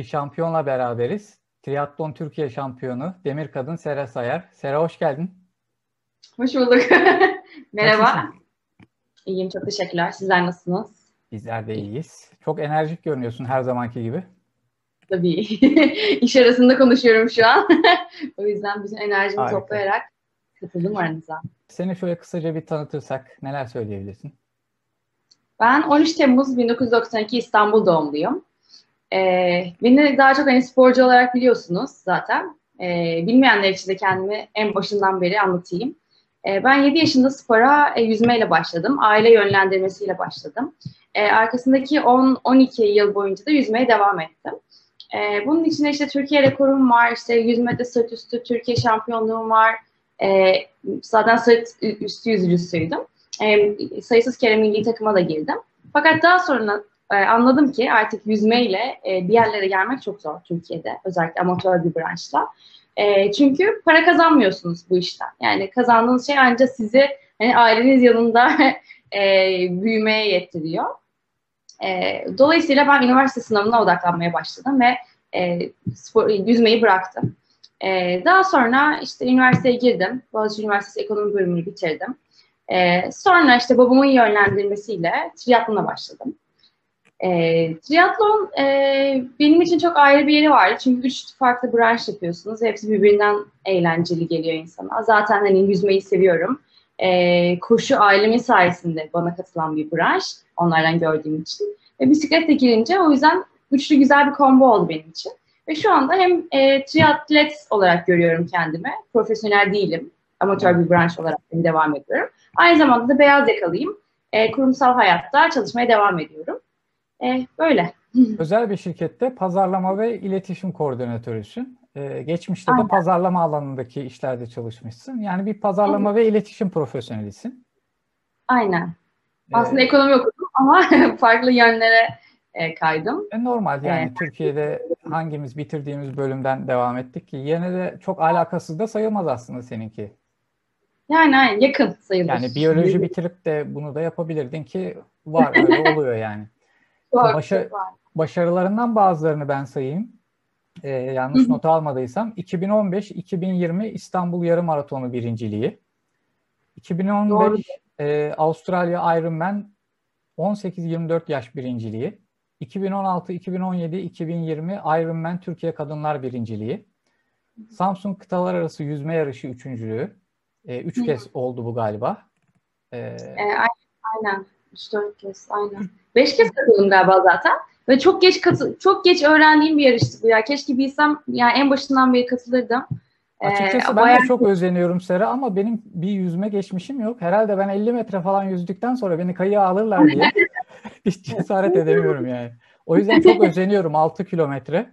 Bir şampiyonla beraberiz. Triatlon Türkiye şampiyonu Demir Kadın Sera Sayar. Sera hoş geldin. Hoş bulduk. Merhaba. Nasılsın? İyiyim çok teşekkürler. Sizler nasılsınız? Bizler de iyiyiz. Çok enerjik görünüyorsun her zamanki gibi. Tabii. İş arasında konuşuyorum şu an. o yüzden bütün enerjimi Harika. toplayarak katıldım aranıza. Seni şöyle kısaca bir tanıtırsak neler söyleyebilirsin? Ben 13 Temmuz 1992 İstanbul doğumluyum. Ee, beni daha çok hani sporcu olarak biliyorsunuz zaten. Ee, bilmeyenler için de kendimi en başından beri anlatayım. Ee, ben 7 yaşında spora e, yüzmeyle başladım. Aile yönlendirmesiyle başladım. Ee, arkasındaki 10-12 yıl boyunca da yüzmeye devam ettim. Ee, bunun içinde işte Türkiye rekorum var, işte yüzmede sırt üstü Türkiye şampiyonluğum var. Ee, zaten sırt üstü yüzücüsüydüm. Ee, sayısız kere milli takıma da girdim. Fakat daha sonra e, anladım ki artık yüzmeyle e, bir yerlere gelmek çok zor Türkiye'de. Özellikle amatör bir branşla. E, çünkü para kazanmıyorsunuz bu işten. Yani kazandığınız şey ancak sizi hani aileniz yanında e, büyümeye yettiriyor. E, dolayısıyla ben üniversite sınavına odaklanmaya başladım ve spor, yüzmeyi bıraktım. Daha sonra işte üniversiteye girdim. Boğaziçi Üniversitesi Ekonomi bölümünü bitirdim. Sonra işte babamın yönlendirmesiyle triatlona başladım. E, triatlon e, benim için çok ayrı bir yeri vardı. Çünkü üç farklı branş yapıyorsunuz. Hepsi birbirinden eğlenceli geliyor insana. Zaten hani yüzmeyi seviyorum. E, koşu ailemin sayesinde bana katılan bir branş. Onlardan gördüğüm için. Ve bisikletle girince o yüzden üçlü güzel bir combo oldu benim için. Ve şu anda hem e, triatlet olarak görüyorum kendimi. Profesyonel değilim. Amatör bir branş olarak devam ediyorum. Aynı zamanda da beyaz yakalıyım. E, kurumsal hayatta çalışmaya devam ediyorum. E, böyle. Özel bir şirkette pazarlama ve iletişim koordinatörüsün. Ee, geçmişte Aynen. de pazarlama alanındaki işlerde çalışmışsın. Yani bir pazarlama evet. ve iletişim profesyonelisin. Aynen. Ee, Aslında ekonomi okudum ama farklı yönlere e, kaydım. E, normal yani evet. Türkiye'de hangimiz bitirdiğimiz bölümden devam ettik ki yine de çok alakasız da sayılmaz aslında seninki. Yani aynen yakın sayılır. Yani biyoloji bitirip de bunu da yapabilirdin ki var öyle oluyor yani. Çok, Başa, başarılarından bazılarını ben sayayım. Ee, yanlış not almadıysam 2015-2020 İstanbul Yarım Maratonu birinciliği. 2015 e, Avustralya Ironman 18-24 yaş birinciliği. 2016, 2017, 2020 Ironman Türkiye Kadınlar birinciliği. Samsun Kıtalar Arası Yüzme Yarışı üçüncülüğü. E, üç kez oldu bu galiba. E, e, aynen. Üç dört kez. Aynen. Beş kez katıldım galiba zaten. Ve çok geç katı çok geç öğrendiğim bir yarıştı bu ya. Keşke bilsem yani en başından beri katılırdım. Ee, Açıkçası ee, ben bayağı... de çok özeniyorum Sera ama benim bir yüzme geçmişim yok. Herhalde ben 50 metre falan yüzdükten sonra beni kayığa alırlar diye hiç cesaret edemiyorum yani. O yüzden çok özeniyorum 6 kilometre.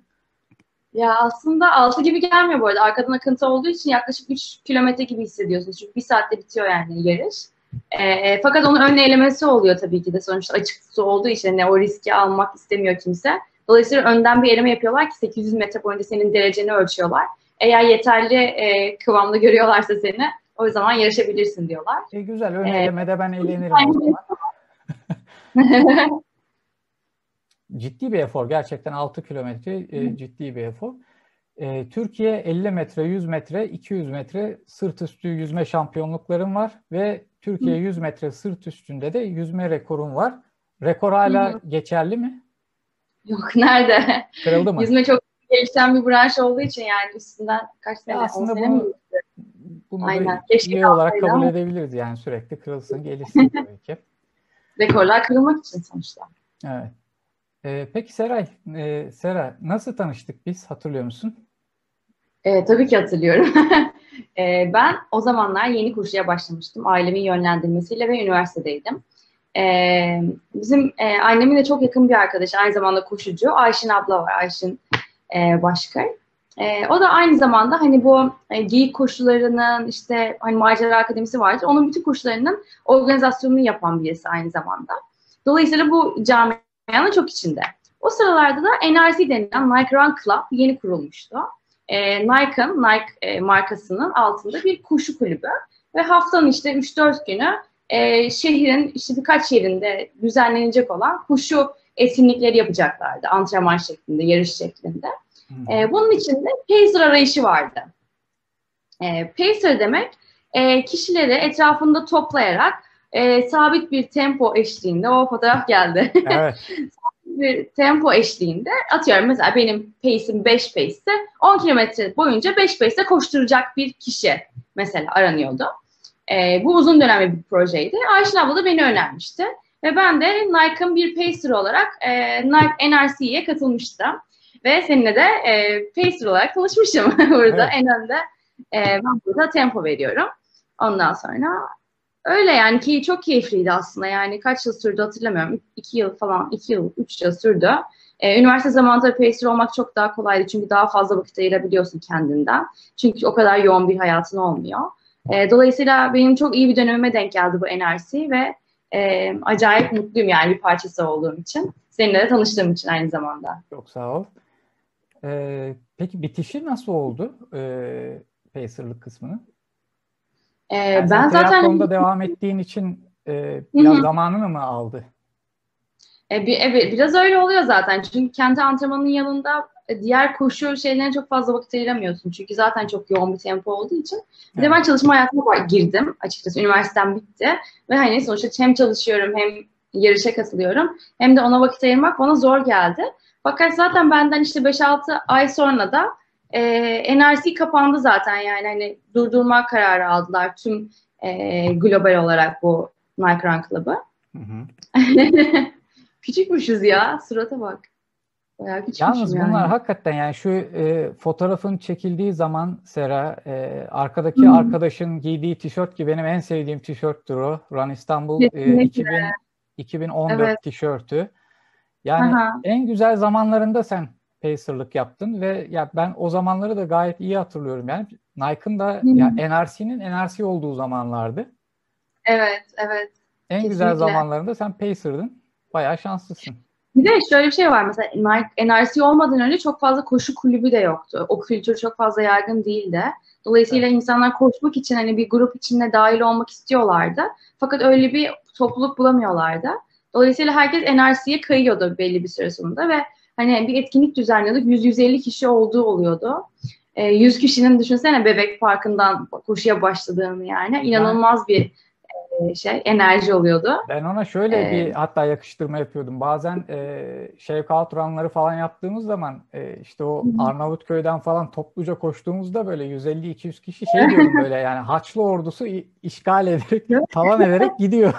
Ya aslında 6 gibi gelmiyor bu arada. Arkadan akıntı olduğu için yaklaşık 3 kilometre gibi hissediyorsunuz. Çünkü bir saatte bitiyor yani yarış. E, fakat onun ön elemesi oluyor tabii ki de sonuçta açık su olduğu için ne o riski almak istemiyor kimse. Dolayısıyla önden bir eleme yapıyorlar ki 800 metre boyunca senin dereceni ölçüyorlar. Eğer yeterli e, kıvamda görüyorlarsa seni o zaman yarışabilirsin diyorlar. E, güzel ön ee, elemede ben eğlenirim o zaman. ciddi bir efor. Gerçekten 6 kilometre e, ciddi bir efor. E, Türkiye 50 metre, 100 metre, 200 metre sırt üstü yüzme şampiyonluklarım var ve Türkiye 100 metre sırt üstünde de yüzme rekorum var. Rekor hala Hı. geçerli mi? Yok nerede? Kırıldı mı? Yüzme çok gelişen bir branş olduğu için yani üstünden kaç sene, aslında bunu, mi? bunu Aynen. Keşke olarak kabul ama. edebiliriz yani sürekli kırılsın gelişsin tabii ki. Rekorlar kırılmak için sonuçta. Evet. Ee, peki Seray, e, Sera nasıl tanıştık biz hatırlıyor musun? E, tabii ki hatırlıyorum. e, ben o zamanlar yeni koşuya başlamıştım. Ailemin yönlendirmesiyle ve üniversitedeydim. E, bizim e, annemin de çok yakın bir arkadaşı, aynı zamanda koşucu. Ayşin abla var, Ayşin e, Başkar. E, o da aynı zamanda hani bu e, geyik koşularının işte hani macera akademisi vardır. Onun bütün koşularının organizasyonunu yapan birisi aynı zamanda. Dolayısıyla bu camianın çok içinde. O sıralarda da NRC denilen Nike Run Club yeni kurulmuştu e, Nike'ın, Nike e, markasının altında bir koşu kulübü ve haftanın işte 3-4 günü e, şehrin işte birkaç yerinde düzenlenecek olan koşu etkinlikleri yapacaklardı. Antrenman şeklinde, yarış şeklinde. E, bunun için de pacer arayışı vardı. E, pacer demek e, kişileri etrafında toplayarak e, sabit bir tempo eşliğinde, o fotoğraf geldi. Evet. bir tempo eşliğinde atıyorum mesela benim pace'im 5 pace ise 10 kilometre boyunca 5 pace'te koşturacak bir kişi mesela aranıyordu. E, bu uzun dönemli bir projeydi. Ayşin abla da beni önermişti. Ve ben de Nike'ın bir pacer olarak e, Nike NRC'ye katılmıştım. Ve seninle de e, pacer olarak tanışmışım burada evet. en önde. E, ben burada tempo veriyorum. Ondan sonra öyle yani ki çok keyifliydi aslında. Yani kaç yıl sürdü hatırlamıyorum. İki yıl falan, iki yıl, üç yıl sürdü. Ee, üniversite zamanında pacer olmak çok daha kolaydı. Çünkü daha fazla vakit ayırabiliyorsun kendinden. Çünkü o kadar yoğun bir hayatın olmuyor. E, dolayısıyla benim çok iyi bir dönemime denk geldi bu NRC ve e, acayip mutluyum yani bir parçası olduğum için. Seninle de tanıştığım için aynı zamanda. Çok sağ ol. Ee, peki bitişi nasıl oldu e, Pacer'lık kısmını? Ee, yani ben zaten devam ettiğin için e, biraz Hı-hı. zamanını mı aldı? E, bir, evet biraz öyle oluyor zaten. Çünkü kendi antrenmanın yanında e, diğer koşu şeylerine çok fazla vakit ayıramıyorsun. Çünkü zaten çok yoğun bir tempo olduğu için. Bir de ben çalışma hayatına girdim açıkçası. Üniversitem bitti. Ve hani sonuçta hem çalışıyorum hem yarışa katılıyorum. Hem de ona vakit ayırmak bana zor geldi. Fakat zaten benden işte 5-6 ay sonra da e, NRC kapandı zaten yani hani durdurma kararı aldılar tüm e, global olarak bu Nike Run Club'ı. Küçükmüşüz ya surata bak. Bayağı Yalnız yani. bunlar hakikaten yani şu e, fotoğrafın çekildiği zaman Sera e, arkadaki hmm. arkadaşın giydiği tişört ki benim en sevdiğim tişörttür o. Run İstanbul e, 2000, 2014 evet. tişörtü. Yani Aha. en güzel zamanlarında sen pacer'lık yaptın ve ya ben o zamanları da gayet iyi hatırlıyorum. Yani Nike'ın da hmm. ya NRC'nin NRC olduğu zamanlardı. Evet, evet. En Kesinlikle. güzel zamanlarında sen pacer'dın. Bayağı şanslısın. Bir de şöyle bir şey var mesela Nike, NRC olmadan önce çok fazla koşu kulübü de yoktu. O kültür çok fazla yaygın değildi. Dolayısıyla evet. insanlar koşmak için hani bir grup içinde dahil olmak istiyorlardı. Fakat öyle bir topluluk bulamıyorlardı. Dolayısıyla herkes NRC'ye kayıyordu belli bir süre sonunda ve hani bir etkinlik düzenliyorduk. 100-150 kişi olduğu oluyordu. E, 100 kişinin düşünsene Bebek Parkı'ndan koşuya başladığını yani. inanılmaz bir e, şey enerji oluyordu. Ben ona şöyle ee, bir hatta yakıştırma yapıyordum. Bazen e, shakeout runları falan yaptığımız zaman e, işte o Arnavutköy'den falan topluca koştuğumuzda böyle 150-200 kişi şey diyordum böyle yani Haçlı ordusu işgal ederek tavan ederek gidiyor.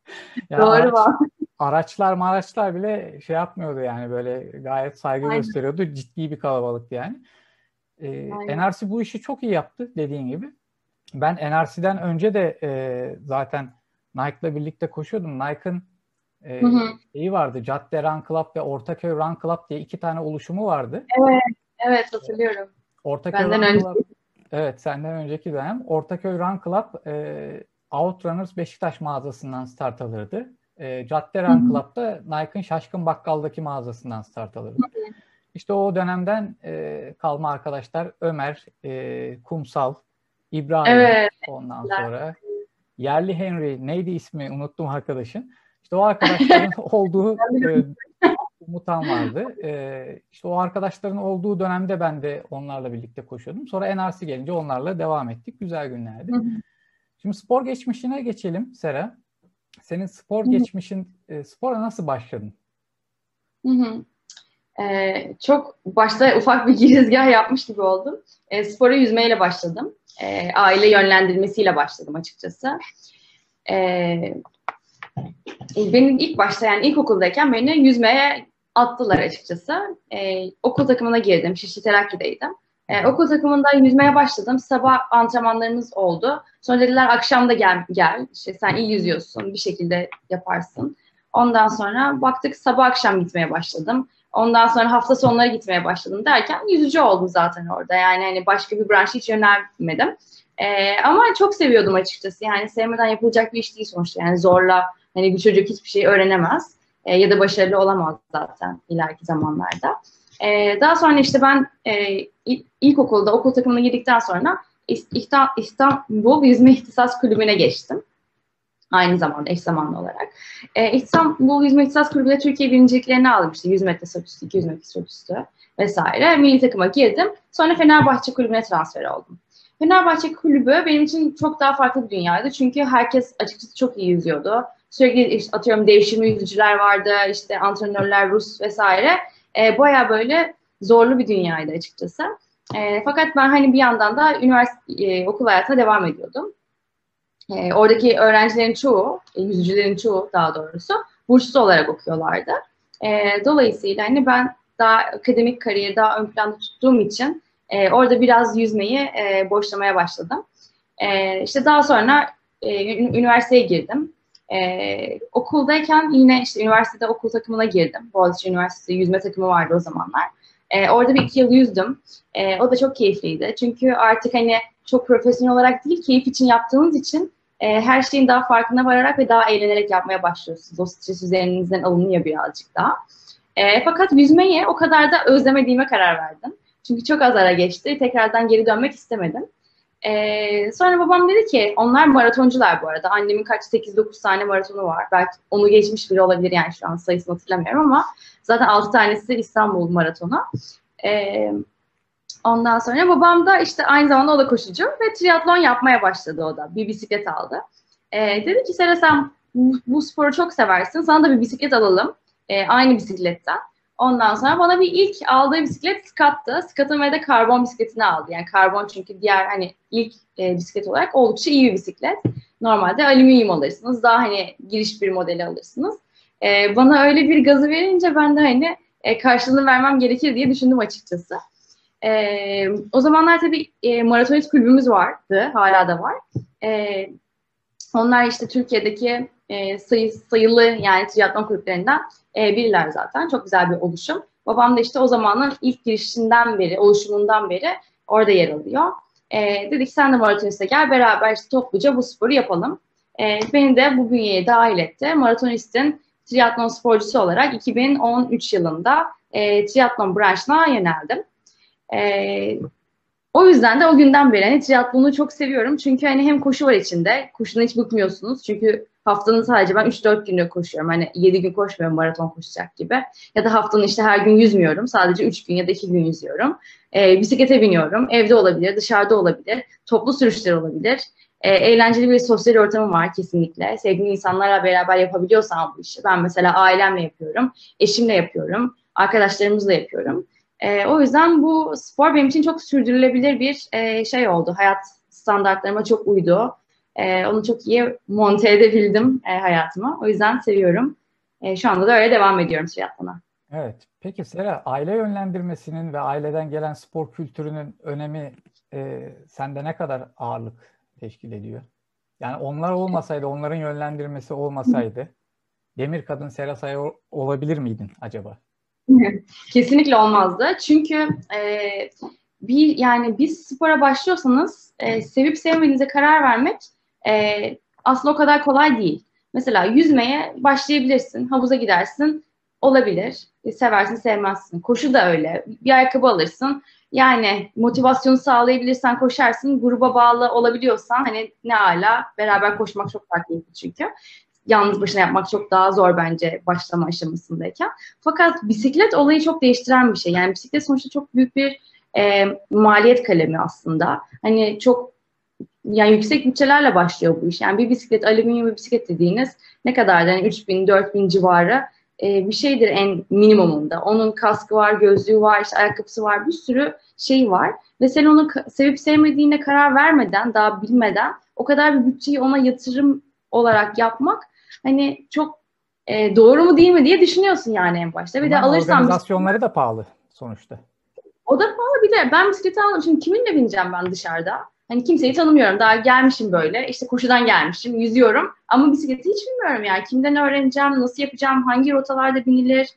yani Doğru araç, araçlar maraçlar bile şey yapmıyordu yani böyle gayet saygı Aynen. gösteriyordu. Ciddi bir kalabalık yani. Ee, NRC bu işi çok iyi yaptı dediğin gibi ben NRC'den önce de e, zaten Nike'la birlikte koşuyordum. Nike'ın e, şeyi vardı. Cadde Run Club ve Ortaköy Run Club diye iki tane oluşumu vardı. Evet, evet hatırlıyorum. Ortaköy Benden Run önce. Club, evet, senden önceki dönem. Ortaköy Run Club e, Outrunners Beşiktaş mağazasından start alırdı. E, Cadde Run Club da Nike'ın Şaşkın Bakkal'daki mağazasından start alırdı. Hı hı. İşte o dönemden e, kalma arkadaşlar Ömer, e, Kumsal, İbrahim evet. ondan sonra yerli Henry neydi ismi unuttum arkadaşın. İşte o arkadaşların olduğu e, Umutan vardı. E, işte o arkadaşların olduğu dönemde ben de onlarla birlikte koşuyordum. Sonra NRC gelince onlarla devam ettik. Güzel günlerdi. Şimdi spor geçmişine geçelim Sera. Senin spor geçmişin, e, spora nasıl başladın? Hı hı. Ee, çok başta ufak bir girizgah yapmış gibi oldum. E, spora yüzmeyle başladım e, aile yönlendirmesiyle başladım açıkçası. E, benim ilk başta yani ilkokuldayken beni yüzmeye attılar açıkçası. E, okul takımına girdim. Şişli Terakki'deydim. E, okul takımında yüzmeye başladım. Sabah antrenmanlarımız oldu. Sonra dediler akşam da gel, gel. İşte sen iyi yüzüyorsun. Bir şekilde yaparsın. Ondan sonra baktık sabah akşam gitmeye başladım. Ondan sonra hafta sonları gitmeye başladım derken yüzücü oldum zaten orada. Yani hani başka bir branşa hiç yönelmedim. Ee, ama çok seviyordum açıkçası. Yani sevmeden yapılacak bir iş değil sonuçta. Yani zorla hani bir çocuk hiçbir şey öğrenemez. Ee, ya da başarılı olamaz zaten ileriki zamanlarda. Ee, daha sonra işte ben e, ilkokulda okul takımına girdikten sonra İstanbul Yüzme İhtisas Kulübü'ne geçtim. Aynı zamanda eş zamanlı olarak. E, İstanbul Yüzme İhtisas Kulübü'ne Türkiye birinciliklerini aldım. İşte 100 metre sırt üstü, 200 metre sırt vesaire. Milli takıma girdim. Sonra Fenerbahçe Kulübü'ne transfer oldum. Fenerbahçe Kulübü benim için çok daha farklı bir dünyaydı. Çünkü herkes açıkçası çok iyi yüzüyordu. Sürekli işte atıyorum değişimli yüzücüler vardı, işte antrenörler Rus vesaire. E, Baya böyle zorlu bir dünyaydı açıkçası. E, fakat ben hani bir yandan da üniversite e, okul hayatına devam ediyordum. E, oradaki öğrencilerin çoğu, e, yüzücülerin çoğu daha doğrusu burslu olarak okuyorlardı. E, dolayısıyla hani ben daha akademik kariyeri daha ön planda tuttuğum için e, orada biraz yüzmeyi e, boşlamaya başladım. E, işte daha sonra e, üniversiteye girdim. E, okuldayken yine işte üniversitede okul takımına girdim. Boğaziçi Üniversitesi yüzme takımı vardı o zamanlar. E, orada bir iki yıl yüzdüm. E, o da çok keyifliydi. Çünkü artık hani çok profesyonel olarak değil, keyif için yaptığınız için e, her şeyin daha farkına vararak ve daha eğlenerek yapmaya başlıyorsunuz. O stres üzerinizden alınıyor birazcık daha. E, fakat yüzmeyi o kadar da özlemediğime karar verdim. Çünkü çok az ara geçti. Tekrardan geri dönmek istemedim. Ee, sonra babam dedi ki onlar maratoncular bu arada. Annemin kaç 8-9 tane maratonu var. Belki onu geçmiş biri olabilir yani şu an sayısını hatırlamıyorum ama zaten 6 tanesi İstanbul maratonu. Ee, ondan sonra babam da işte aynı zamanda o da koşucu ve triatlon yapmaya başladı o da. Bir bisiklet aldı. Ee, dedi ki Sera sen bu, sporu çok seversin. Sana da bir bisiklet alalım. Ee, aynı bisikletten. Ondan sonra bana bir ilk aldığı bisiklet Scott'tı. Scott'ın ve de karbon bisikletini aldı. Yani karbon çünkü diğer hani ilk e, bisiklet olarak oldukça iyi bir bisiklet. Normalde alüminyum alırsınız. Daha hani giriş bir modeli alırsınız. E, bana öyle bir gazı verince ben de hani e, karşılığını vermem gerekir diye düşündüm açıkçası. E, o zamanlar tabii e, maratonist kulübümüz vardı. Hala da var. E, onlar işte Türkiye'deki e, sayı, sayılı yani triatlon kulüplerinden e, biriler zaten. Çok güzel bir oluşum. Babam da işte o zamanın ilk girişinden beri, oluşumundan beri orada yer alıyor. E, dedik sen de maratoniste gel beraber işte topluca bu sporu yapalım. E, beni de bu bünyeye dahil etti. Maratonistin triatlon sporcusu olarak 2013 yılında e, triatlon branşına yöneldim. E, o yüzden de o günden beri hani triatlonu çok seviyorum. Çünkü hani hem koşu var içinde. Koşudan hiç bıkmıyorsunuz. Çünkü haftanın sadece ben 3-4 günde koşuyorum. Hani 7 gün koşmuyorum maraton koşacak gibi. Ya da haftanın işte her gün yüzmüyorum. Sadece 3 gün ya da 2 gün yüzüyorum. Ee, bisiklete biniyorum. Evde olabilir, dışarıda olabilir. Toplu sürüşler olabilir. Ee, eğlenceli bir sosyal ortamım var kesinlikle. Sevdiğim insanlarla beraber yapabiliyorsam bu işi. Ben mesela ailemle yapıyorum. Eşimle yapıyorum. Arkadaşlarımızla yapıyorum. E, o yüzden bu spor benim için çok sürdürülebilir bir e, şey oldu. Hayat standartlarıma çok uydu. E, onu çok iyi monte edebildim e, hayatıma. O yüzden seviyorum. E, şu anda da öyle devam ediyorum triatlona. Evet. Peki Sera, aile yönlendirmesinin ve aileden gelen spor kültürünün önemi e, sende ne kadar ağırlık teşkil ediyor? Yani onlar olmasaydı, onların yönlendirmesi olmasaydı Demir Kadın Sera Sayı olabilir miydin acaba? Kesinlikle olmazdı. Çünkü e, bir yani bir spora başlıyorsanız e, sevip sevmediğinize karar vermek e, aslında o kadar kolay değil. Mesela yüzmeye başlayabilirsin, havuza gidersin, olabilir. E, seversin, sevmezsin. Koşu da öyle. Bir ayakkabı alırsın. Yani motivasyonu sağlayabilirsen koşarsın. Gruba bağlı olabiliyorsan hani ne ala beraber koşmak çok farklı çünkü yalnız başına yapmak çok daha zor bence başlama aşamasındayken. Fakat bisiklet olayı çok değiştiren bir şey. Yani bisiklet sonuçta çok büyük bir e, maliyet kalemi aslında. Hani çok yani yüksek bütçelerle başlıyor bu iş. Yani bir bisiklet, alüminyum bir bisiklet dediğiniz ne kadar yani 3000, 4000 civarı e, bir şeydir en minimumunda. Onun kaskı var, gözlüğü var, işte ayakkabısı var, bir sürü şey var. Ve sen onu sevip sevmediğine karar vermeden, daha bilmeden o kadar bir bütçeyi ona yatırım olarak yapmak hani çok e, doğru mu değil mi diye düşünüyorsun yani en başta. Bir de alırsam organizasyonları da pahalı sonuçta. O da pahalı bir de ben bisikleti aldım. Şimdi kiminle bineceğim ben dışarıda? Hani kimseyi tanımıyorum. Daha gelmişim böyle. İşte koşudan gelmişim. Yüzüyorum. Ama bisikleti hiç bilmiyorum yani. Kimden öğreneceğim? Nasıl yapacağım? Hangi rotalarda binilir?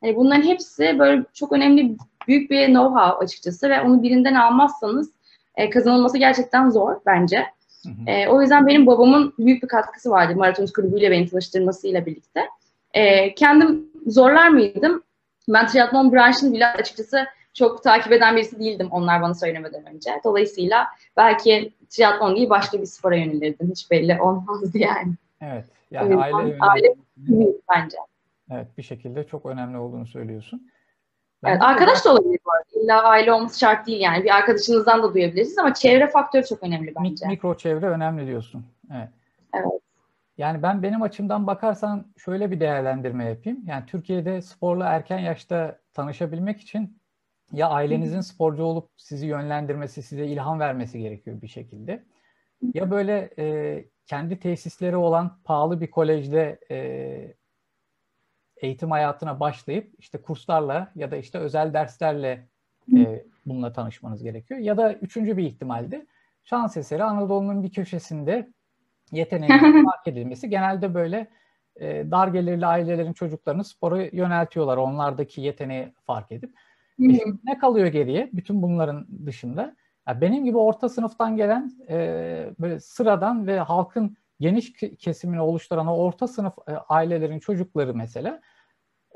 Hani bunların hepsi böyle çok önemli büyük bir know-how açıkçası ve onu birinden almazsanız e, kazanılması gerçekten zor bence. E, o yüzden benim babamın büyük bir katkısı vardı maraton kulübüyle beni tanıştırmasıyla birlikte. E, kendim zorlar mıydım? Ben triatlon branşını bile açıkçası çok takip eden birisi değildim onlar bana söylemeden önce. Dolayısıyla belki triatlon değil başka bir spora yönelirdim. Hiç belli olmazdı yani. Evet. Yani aile aile büyük bence. Evet bir şekilde çok önemli olduğunu söylüyorsun. Ben evet, arkadaş da olabilir bu arada. İlla aile olması şart değil yani. Bir arkadaşınızdan da duyabilirsiniz ama çevre faktörü çok önemli bence. Mikro çevre önemli diyorsun. Evet. Evet. Yani ben benim açımdan bakarsan şöyle bir değerlendirme yapayım. Yani Türkiye'de sporla erken yaşta tanışabilmek için ya ailenizin sporcu olup sizi yönlendirmesi, size ilham vermesi gerekiyor bir şekilde. Ya böyle e, kendi tesisleri olan pahalı bir kolejde e, eğitim hayatına başlayıp işte kurslarla ya da işte özel derslerle e, bununla tanışmanız gerekiyor. Ya da üçüncü bir ihtimalde şans eseri Anadolu'nun bir köşesinde yeteneğin fark edilmesi. Genelde böyle e, dar gelirli ailelerin çocuklarını spora yöneltiyorlar onlardaki yeteneği fark edip. E ne kalıyor geriye bütün bunların dışında? Ya benim gibi orta sınıftan gelen e, böyle sıradan ve halkın geniş kesimini oluşturan o orta sınıf e, ailelerin çocukları mesela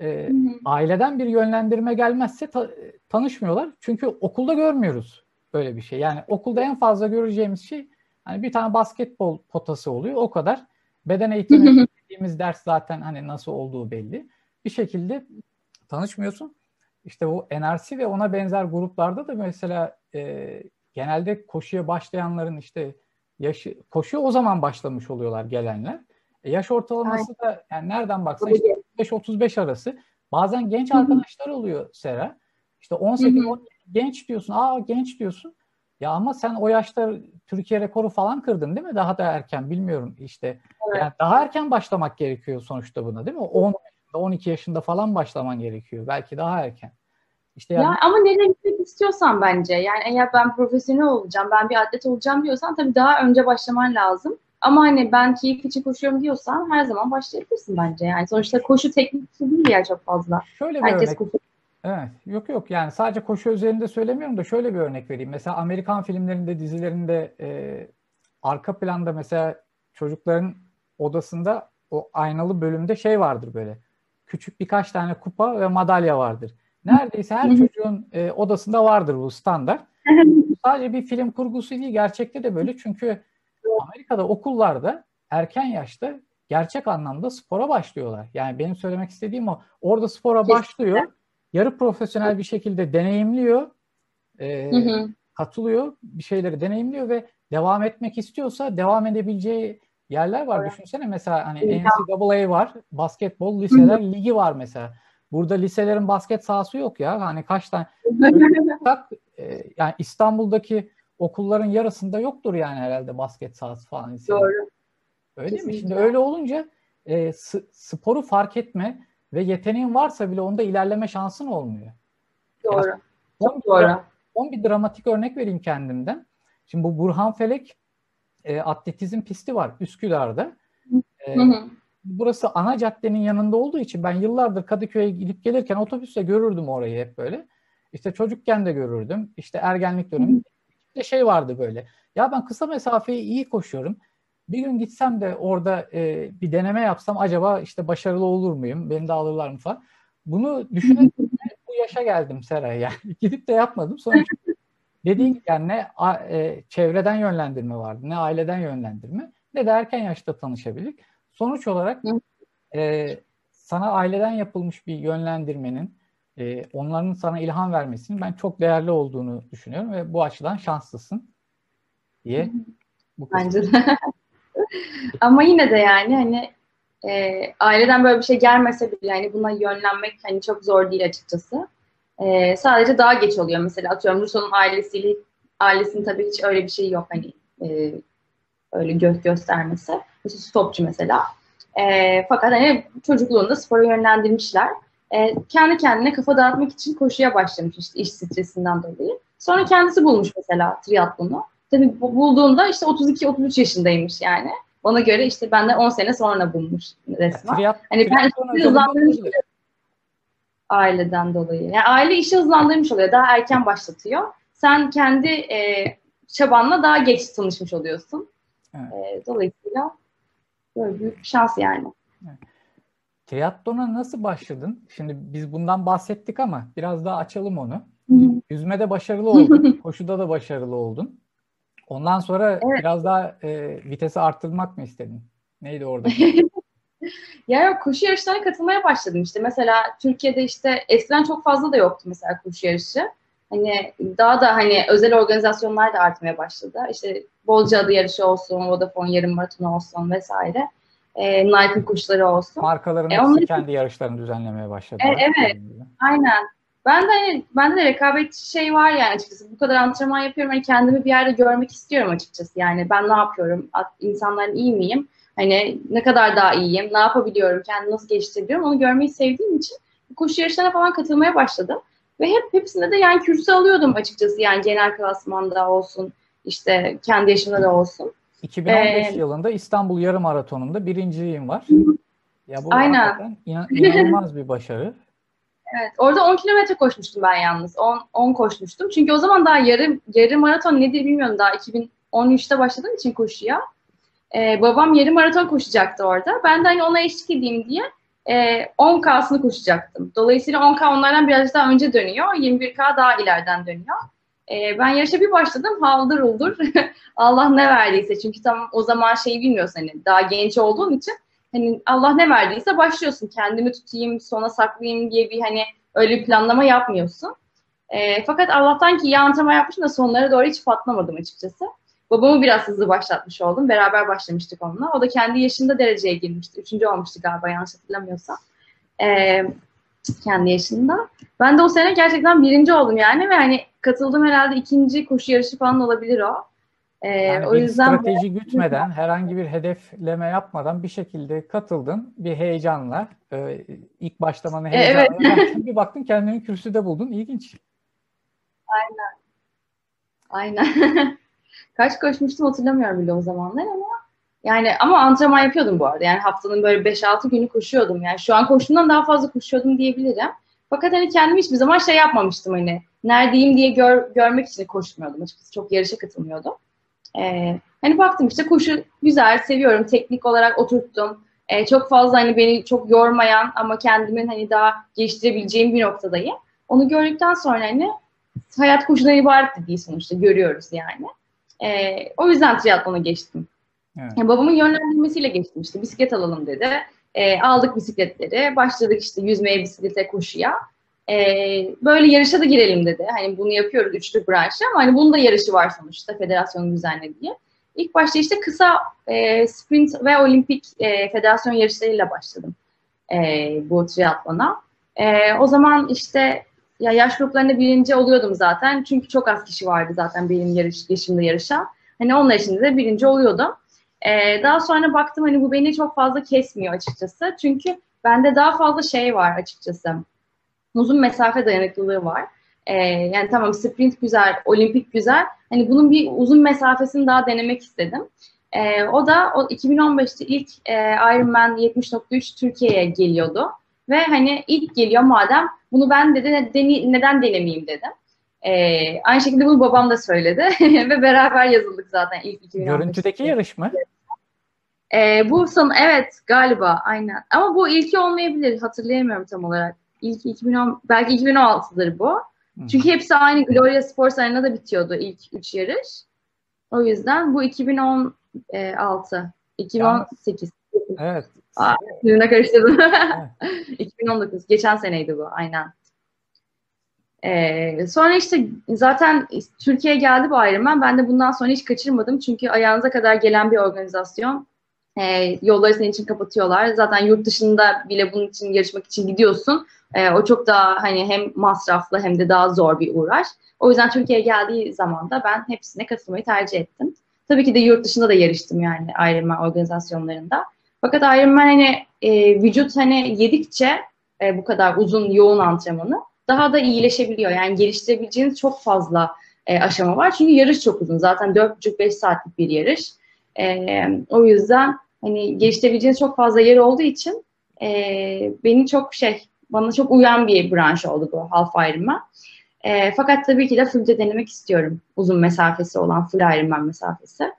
e, aileden bir yönlendirme gelmezse ta, tanışmıyorlar. Çünkü okulda görmüyoruz böyle bir şey. Yani okulda en fazla göreceğimiz şey hani bir tane basketbol potası oluyor o kadar. Beden eğitimi dediğimiz ders zaten hani nasıl olduğu belli. Bir şekilde tanışmıyorsun. İşte bu NRC ve ona benzer gruplarda da mesela e, genelde koşuya başlayanların işte yaşı koşuya o zaman başlamış oluyorlar gelenler. E, yaş ortalaması Aynen. da yani nereden baksan işte 35 arası. Bazen genç Hı-hı. arkadaşlar oluyor Sera. İşte 18 10 genç diyorsun. Aa genç diyorsun. Ya ama sen o yaşta Türkiye rekoru falan kırdın değil mi? Daha da erken bilmiyorum işte. Evet. Yani daha erken başlamak gerekiyor sonuçta buna değil mi? 10 12 yaşında falan başlaman gerekiyor. Belki daha erken. İşte yani... ya ama nereye gitmek istiyorsan bence. Yani eğer ben profesyonel olacağım, ben bir atlet olacağım diyorsan tabii daha önce başlaman lazım. Ama hani ben keyif için koşuyorum diyorsan her zaman başlayabilirsin bence. Yani sonuçta koşu teknik değil ya çok fazla. Şöyle bir Herkes örnek. Koşu... Evet. Yok yok yani sadece koşu üzerinde söylemiyorum da şöyle bir örnek vereyim. Mesela Amerikan filmlerinde, dizilerinde e, arka planda mesela çocukların odasında o aynalı bölümde şey vardır böyle. Küçük birkaç tane kupa ve madalya vardır. Neredeyse her çocuğun e, odasında vardır bu standart. Sadece bir film kurgusu değil, gerçekte de böyle. Çünkü Amerika'da okullarda erken yaşta gerçek anlamda spora başlıyorlar. Yani benim söylemek istediğim o. Orada spora Kesinlikle. başlıyor. Yarı profesyonel bir şekilde deneyimliyor. E, hı hı. Katılıyor. Bir şeyleri deneyimliyor ve devam etmek istiyorsa devam edebileceği yerler var. Evet. Düşünsene mesela hani NCAA var. Basketbol liseler hı hı. ligi var mesela. Burada liselerin basket sahası yok ya. Hani kaç tane e, yani İstanbul'daki okulların yarısında yoktur yani herhalde basket sahası falan. Doğru. Öyle Kesinlikle. mi? Şimdi öyle olunca e, sporu fark etme ve yeteneğin varsa bile onda ilerleme şansın olmuyor. Doğru. Ya, son Çok doğru. Bir dramatik örnek vereyim kendimden. Şimdi bu Burhan Felek e, atletizm pisti var Üsküdar'da. E, hı hı. Burası ana caddenin yanında olduğu için ben yıllardır Kadıköy'e gidip gelirken otobüste görürdüm orayı hep böyle. İşte çocukken de görürdüm. İşte ergenlik dönemi de şey vardı böyle. Ya ben kısa mesafeyi iyi koşuyorum. Bir gün gitsem de orada e, bir deneme yapsam acaba işte başarılı olur muyum? Beni de alırlar mı falan. Bunu düşünerek bu yaşa geldim Seray yani. Gidip de yapmadım. Sonuç dediğin gibi yani ne e, çevreden yönlendirme vardı, ne aileden yönlendirme, ne de erken yaşta tanışabildik. Sonuç olarak e, sana aileden yapılmış bir yönlendirmenin e, onların sana ilham vermesinin ben çok değerli olduğunu düşünüyorum ve bu açıdan şanslısın diye. Bu Bence de. Ama yine de yani hani e, aileden böyle bir şey gelmese bile hani buna yönlenmek hani çok zor değil açıkçası. E, sadece daha geç oluyor. Mesela atıyorum Ruso'nun ailesiyle ailesinin tabii hiç öyle bir şey yok hani e, öyle göz göstermesi. Mesela stopçu mesela. E, fakat hani çocukluğunda spora yönlendirmişler e, kendi kendine kafa dağıtmak için koşuya başlamış işte iş stresinden dolayı. Sonra kendisi bulmuş mesela triatlonu. Tabii bulduğunda işte 32-33 yaşındaymış yani. Ona göre işte benden 10 sene sonra bulmuş resmen. Triyat, hani ben işi hızlandırmış aileden dolayı. Yani aile işi hızlandırmış oluyor. Daha erken başlatıyor. Sen kendi e, çabanla daha geç tanışmış oluyorsun. Evet. E, dolayısıyla böyle büyük bir şans yani. Evet. Triatlona nasıl başladın? Şimdi biz bundan bahsettik ama biraz daha açalım onu. Yüzmede başarılı oldun, koşuda da başarılı oldun. Ondan sonra evet. biraz daha e, vitesi arttırmak mı istedin? Neydi orada? ya yok koşu yarışlarına katılmaya başladım işte. Mesela Türkiye'de işte eskiden çok fazla da yoktu mesela koşu yarışı. Hani daha da hani özel organizasyonlar da artmaya başladı. İşte Bolca adı yarışı olsun, Vodafone yarım maratonu olsun vesaire. E, Nike koşuları olsun. Markaların e, onları... kendi yarışlarını düzenlemeye başladı. E, evet, aynen. Ben de hani bende de rekabetçi şey var yani açıkçası. Bu kadar antrenman yapıyorum. Hani kendimi bir yerde görmek istiyorum açıkçası. Yani ben ne yapıyorum? İnsanların iyi miyim? Hani ne kadar daha iyiyim? Ne yapabiliyorum? Kendimi nasıl geliştirebiliyorum? Onu görmeyi sevdiğim için koşu yarışlarına falan katılmaya başladım. Ve hep hepsinde de yani kürsü alıyordum açıkçası. Yani genel klasmanda olsun, işte kendi yaşımda da olsun. 2015 ee, yılında İstanbul Yarım Maratonu'nda birinciliğim var. Ya bu Aynen. inanılmaz bir başarı. Evet. Orada 10 kilometre koşmuştum ben yalnız. 10, 10 koşmuştum. Çünkü o zaman daha yarım, yarım maraton nedir bilmiyorum. Daha 2013'te başladığım için koşuya. Ee, babam yarım maraton koşacaktı orada. Ben de hani ona eşlik edeyim diye e, 10K'sını koşacaktım. Dolayısıyla 10K onlardan biraz daha önce dönüyor. 21K daha ileriden dönüyor. E, ben yarışa bir başladım. Haldır uldur. Allah ne verdiyse. Çünkü tam o zaman şeyi bilmiyorsun hani daha genç olduğun için hani Allah ne verdiyse başlıyorsun. Kendimi tutayım, sona saklayayım diye bir hani öyle bir planlama yapmıyorsun. E, fakat Allah'tan ki iyi antrenman yapmışım da sonlara doğru hiç patlamadım açıkçası. Babamı biraz hızlı başlatmış oldum. Beraber başlamıştık onunla. O da kendi yaşında dereceye girmişti. Üçüncü olmuştu galiba yanlış hatırlamıyorsam. E, kendi yaşında. Ben de o sene gerçekten birinci oldum yani ve hani katıldım herhalde ikinci koşu yarışı falan olabilir o. Ee, yani o yüzden strateji gütmeden, herhangi bir hedefleme yapmadan bir şekilde katıldın bir heyecanla. E, ilk başlamanı heyecanla. Evet. bir baktın kendini kürsüde buldun. İlginç. Aynen. Aynen. Kaç koşmuştum hatırlamıyorum bile o zamanlar ama yani ama antrenman yapıyordum bu arada. Yani haftanın böyle 5-6 günü koşuyordum. Yani şu an koştuğumdan daha fazla koşuyordum diyebilirim. Fakat hani kendim hiçbir zaman şey yapmamıştım hani neredeyim diye gör, görmek için koşmuyordum açıkçası. Çok yarışa katılmıyordum. Ee, hani baktım işte koşu güzel, seviyorum. Teknik olarak oturttum. Ee, çok fazla hani beni çok yormayan ama kendimin hani daha geliştirebileceğim bir noktadayım. Onu gördükten sonra hani hayat koşudan ibaret de değil sonuçta görüyoruz yani. Ee, o yüzden triatlona geçtim. Evet. Yani babamın yönlendirmesiyle geçtim işte bisiklet alalım dedi. E, aldık bisikletleri, başladık işte yüzmeye, bisiklete, koşuya. E, böyle yarışa da girelim dedi. Hani bunu yapıyoruz üçlü branşı ama hani bunun da yarışı var sonuçta federasyonun düzenlediği. İlk başta işte kısa e, sprint ve olimpik e, federasyon yarışlarıyla başladım e, bu triatlona. E, o zaman işte ya yaş gruplarında birinci oluyordum zaten. Çünkü çok az kişi vardı zaten benim yarış, yaşımda yarışan. Hani onlar için de birinci oluyordum. Ee, daha sonra baktım hani bu beni çok fazla kesmiyor açıkçası. Çünkü bende daha fazla şey var açıkçası. Uzun mesafe dayanıklılığı var. Ee, yani tamam sprint güzel, olimpik güzel. Hani bunun bir uzun mesafesini daha denemek istedim. Ee, o da o 2015'te ilk e, Ironman 70.3 Türkiye'ye geliyordu. Ve hani ilk geliyor madem bunu ben dedi ne, neden denemeyeyim dedim. Ee, aynı şekilde bunu babam da söyledi ve beraber yazıldık zaten ilk 2015'te. Görüntüdeki yarış mı? Ee, bu son evet galiba aynen. Ama bu ilki olmayabilir. Hatırlayamıyorum tam olarak. İlk 2010 belki 2016'dır bu. Çünkü hepsi aynı Gloria Sports Arena'da bitiyordu ilk üç yarış. O yüzden bu 2016. 2018. Evet. Aa, karıştırdım. Evet. 2019. Geçen seneydi bu. Aynen. Ee, sonra işte zaten Türkiye'ye geldi bu ayrıman. Ben de bundan sonra hiç kaçırmadım. Çünkü ayağınıza kadar gelen bir organizasyon. E, yolları senin için kapatıyorlar. Zaten yurt dışında bile bunun için yarışmak için gidiyorsun. E, o çok daha hani hem masraflı hem de daha zor bir uğraş. O yüzden Türkiye'ye geldiği zaman da ben hepsine katılmayı tercih ettim. Tabii ki de yurt dışında da yarıştım yani Ironman organizasyonlarında. Fakat Ironman hani e, vücut hani yedikçe e, bu kadar uzun yoğun antrenmanı daha da iyileşebiliyor. Yani geliştirebileceğiniz çok fazla e, aşama var. Çünkü yarış çok uzun. Zaten 4,5-5 saatlik bir yarış. E, o yüzden hani geliştirebileceğiniz çok fazla yer olduğu için e, beni çok şey bana çok uyan bir branş oldu bu half Ironman. E, fakat tabii ki de full'de denemek istiyorum. Uzun mesafesi olan full Ironman mesafesi.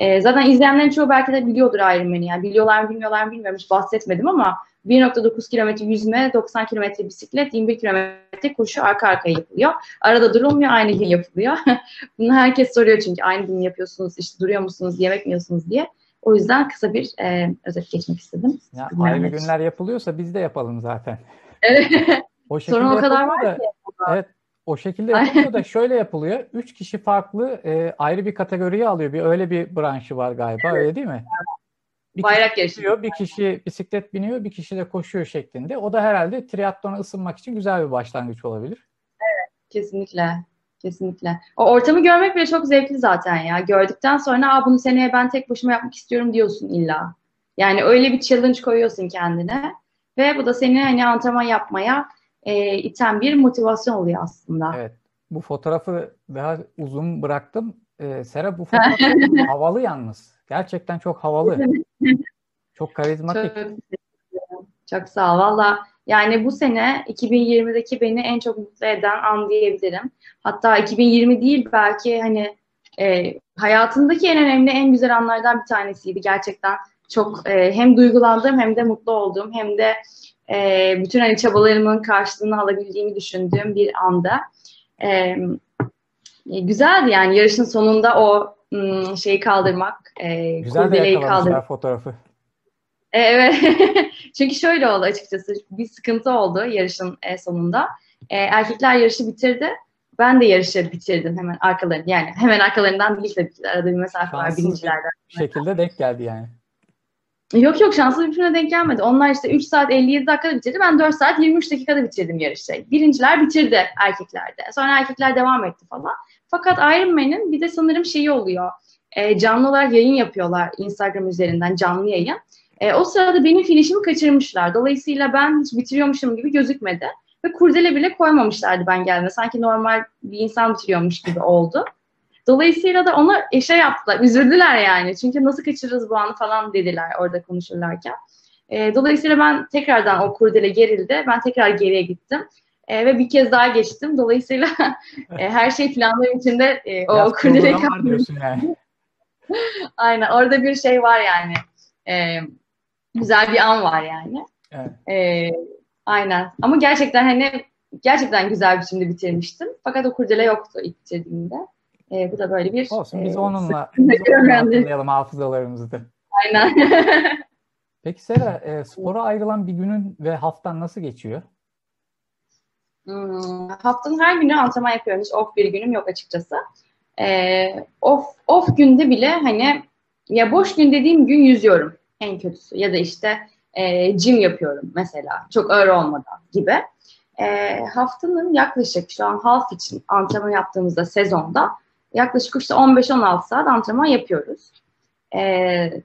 E, zaten izleyenlerin çoğu belki de biliyordur Ironman'i. Yani biliyorlar mı bilmiyorlar mı bilmiyorum. Hiç bahsetmedim ama 1.9 kilometre yüzme, 90 kilometre bisiklet, 21 kilometre koşu arka arkaya yapılıyor. Arada durulmuyor, aynı gün yapılıyor. Bunu herkes soruyor çünkü aynı gün yapıyorsunuz, işte duruyor musunuz, yemek mi yiyorsunuz diye. O yüzden kısa bir e, özet geçmek istedim. Ya, ayrı günler yapılıyorsa biz de yapalım zaten. o şekilde Sorun o kadar var da, ki. Evet. O şekilde yapılıyor da şöyle yapılıyor. Üç kişi farklı e, ayrı bir kategoriye alıyor. Bir öyle bir branşı var galiba. Evet. Öyle değil mi? Bir Bayrak yarışı. Bir kişi bisiklet biniyor, bir kişi de koşuyor şeklinde. O da herhalde triatlona ısınmak için güzel bir başlangıç olabilir. Evet, kesinlikle. Kesinlikle. O ortamı görmek bile çok zevkli zaten ya. Gördükten sonra Aa, bunu seneye ben tek başıma yapmak istiyorum diyorsun illa. Yani öyle bir challenge koyuyorsun kendine. Ve bu da seni hani antrenman yapmaya e, iten bir motivasyon oluyor aslında. Evet. Bu fotoğrafı daha uzun bıraktım. Ee, Sera bu fotoğraf havalı yalnız. Gerçekten çok havalı. çok karizmatik. Çok, çok sağ ol. Valla yani bu sene 2020'deki beni en çok mutlu eden an diyebilirim. Hatta 2020 değil belki hani e, hayatımdaki en önemli, en güzel anlardan bir tanesiydi. Gerçekten çok e, hem duygulandım hem de mutlu oldum hem de e, bütün hani çabalarımın karşılığını alabildiğimi düşündüğüm bir anda. E, e güzeldi yani yarışın sonunda o m, şeyi kaldırmak, e, Güzel de fotoğrafı. E, evet. Çünkü şöyle oldu açıkçası. Bir sıkıntı oldu yarışın e, sonunda. E, erkekler yarışı bitirdi. Ben de yarışı bitirdim hemen arkalarını. Yani hemen arkalarından değil tabii ki. Arada bir mesafe var birincilerden. Bir şekilde denk geldi yani. Yok yok şanslı birbirine denk gelmedi. Onlar işte 3 saat 57 dakikada bitirdi. Ben 4 saat 23 dakikada bitirdim yarışı. Birinciler bitirdi erkeklerde. Sonra erkekler devam etti falan. Fakat Ironman'in bir de sanırım şeyi oluyor. E, canlı olarak yayın yapıyorlar Instagram üzerinden canlı yayın. E, o sırada benim finişimi kaçırmışlar. Dolayısıyla ben hiç bitiriyormuşum gibi gözükmedi. Ve kurdele bile koymamışlardı ben geldiğimde. Sanki normal bir insan bitiriyormuş gibi oldu. Dolayısıyla da ona eşe yaptılar. Üzüldüler yani. Çünkü nasıl kaçırırız bu anı falan dediler orada konuşurlarken. E, dolayısıyla ben tekrardan o kurdele gerildi. Ben tekrar geriye gittim. E, ve bir kez daha geçtim. Dolayısıyla e, her şey planların içinde e, o kurdele diyorsun yani. Aynen. Orada bir şey var yani. E, güzel bir an var yani. Evet. E, aynen. Ama gerçekten hani gerçekten güzel bir şimdi bitirmiştim. Fakat o kurdele yoktu ilk bitirdiğimde. E, bu da böyle bir... Olsun biz e, onunla, biz onunla hatırlayalım hafızalarımızda. Aynen. Peki Sera, e, spora ayrılan bir günün ve haftan nasıl geçiyor? Hmm, haftanın her günü antrenman yapıyorum. Hiç off bir günüm yok açıkçası. E, off, off günde bile hani ya boş gün dediğim gün yüzüyorum en kötüsü. Ya da işte e, gym yapıyorum mesela. Çok ağır olmadan gibi. E, haftanın yaklaşık şu an half için antrenman yaptığımızda sezonda yaklaşık işte 15-16 saat antrenman yapıyoruz. E,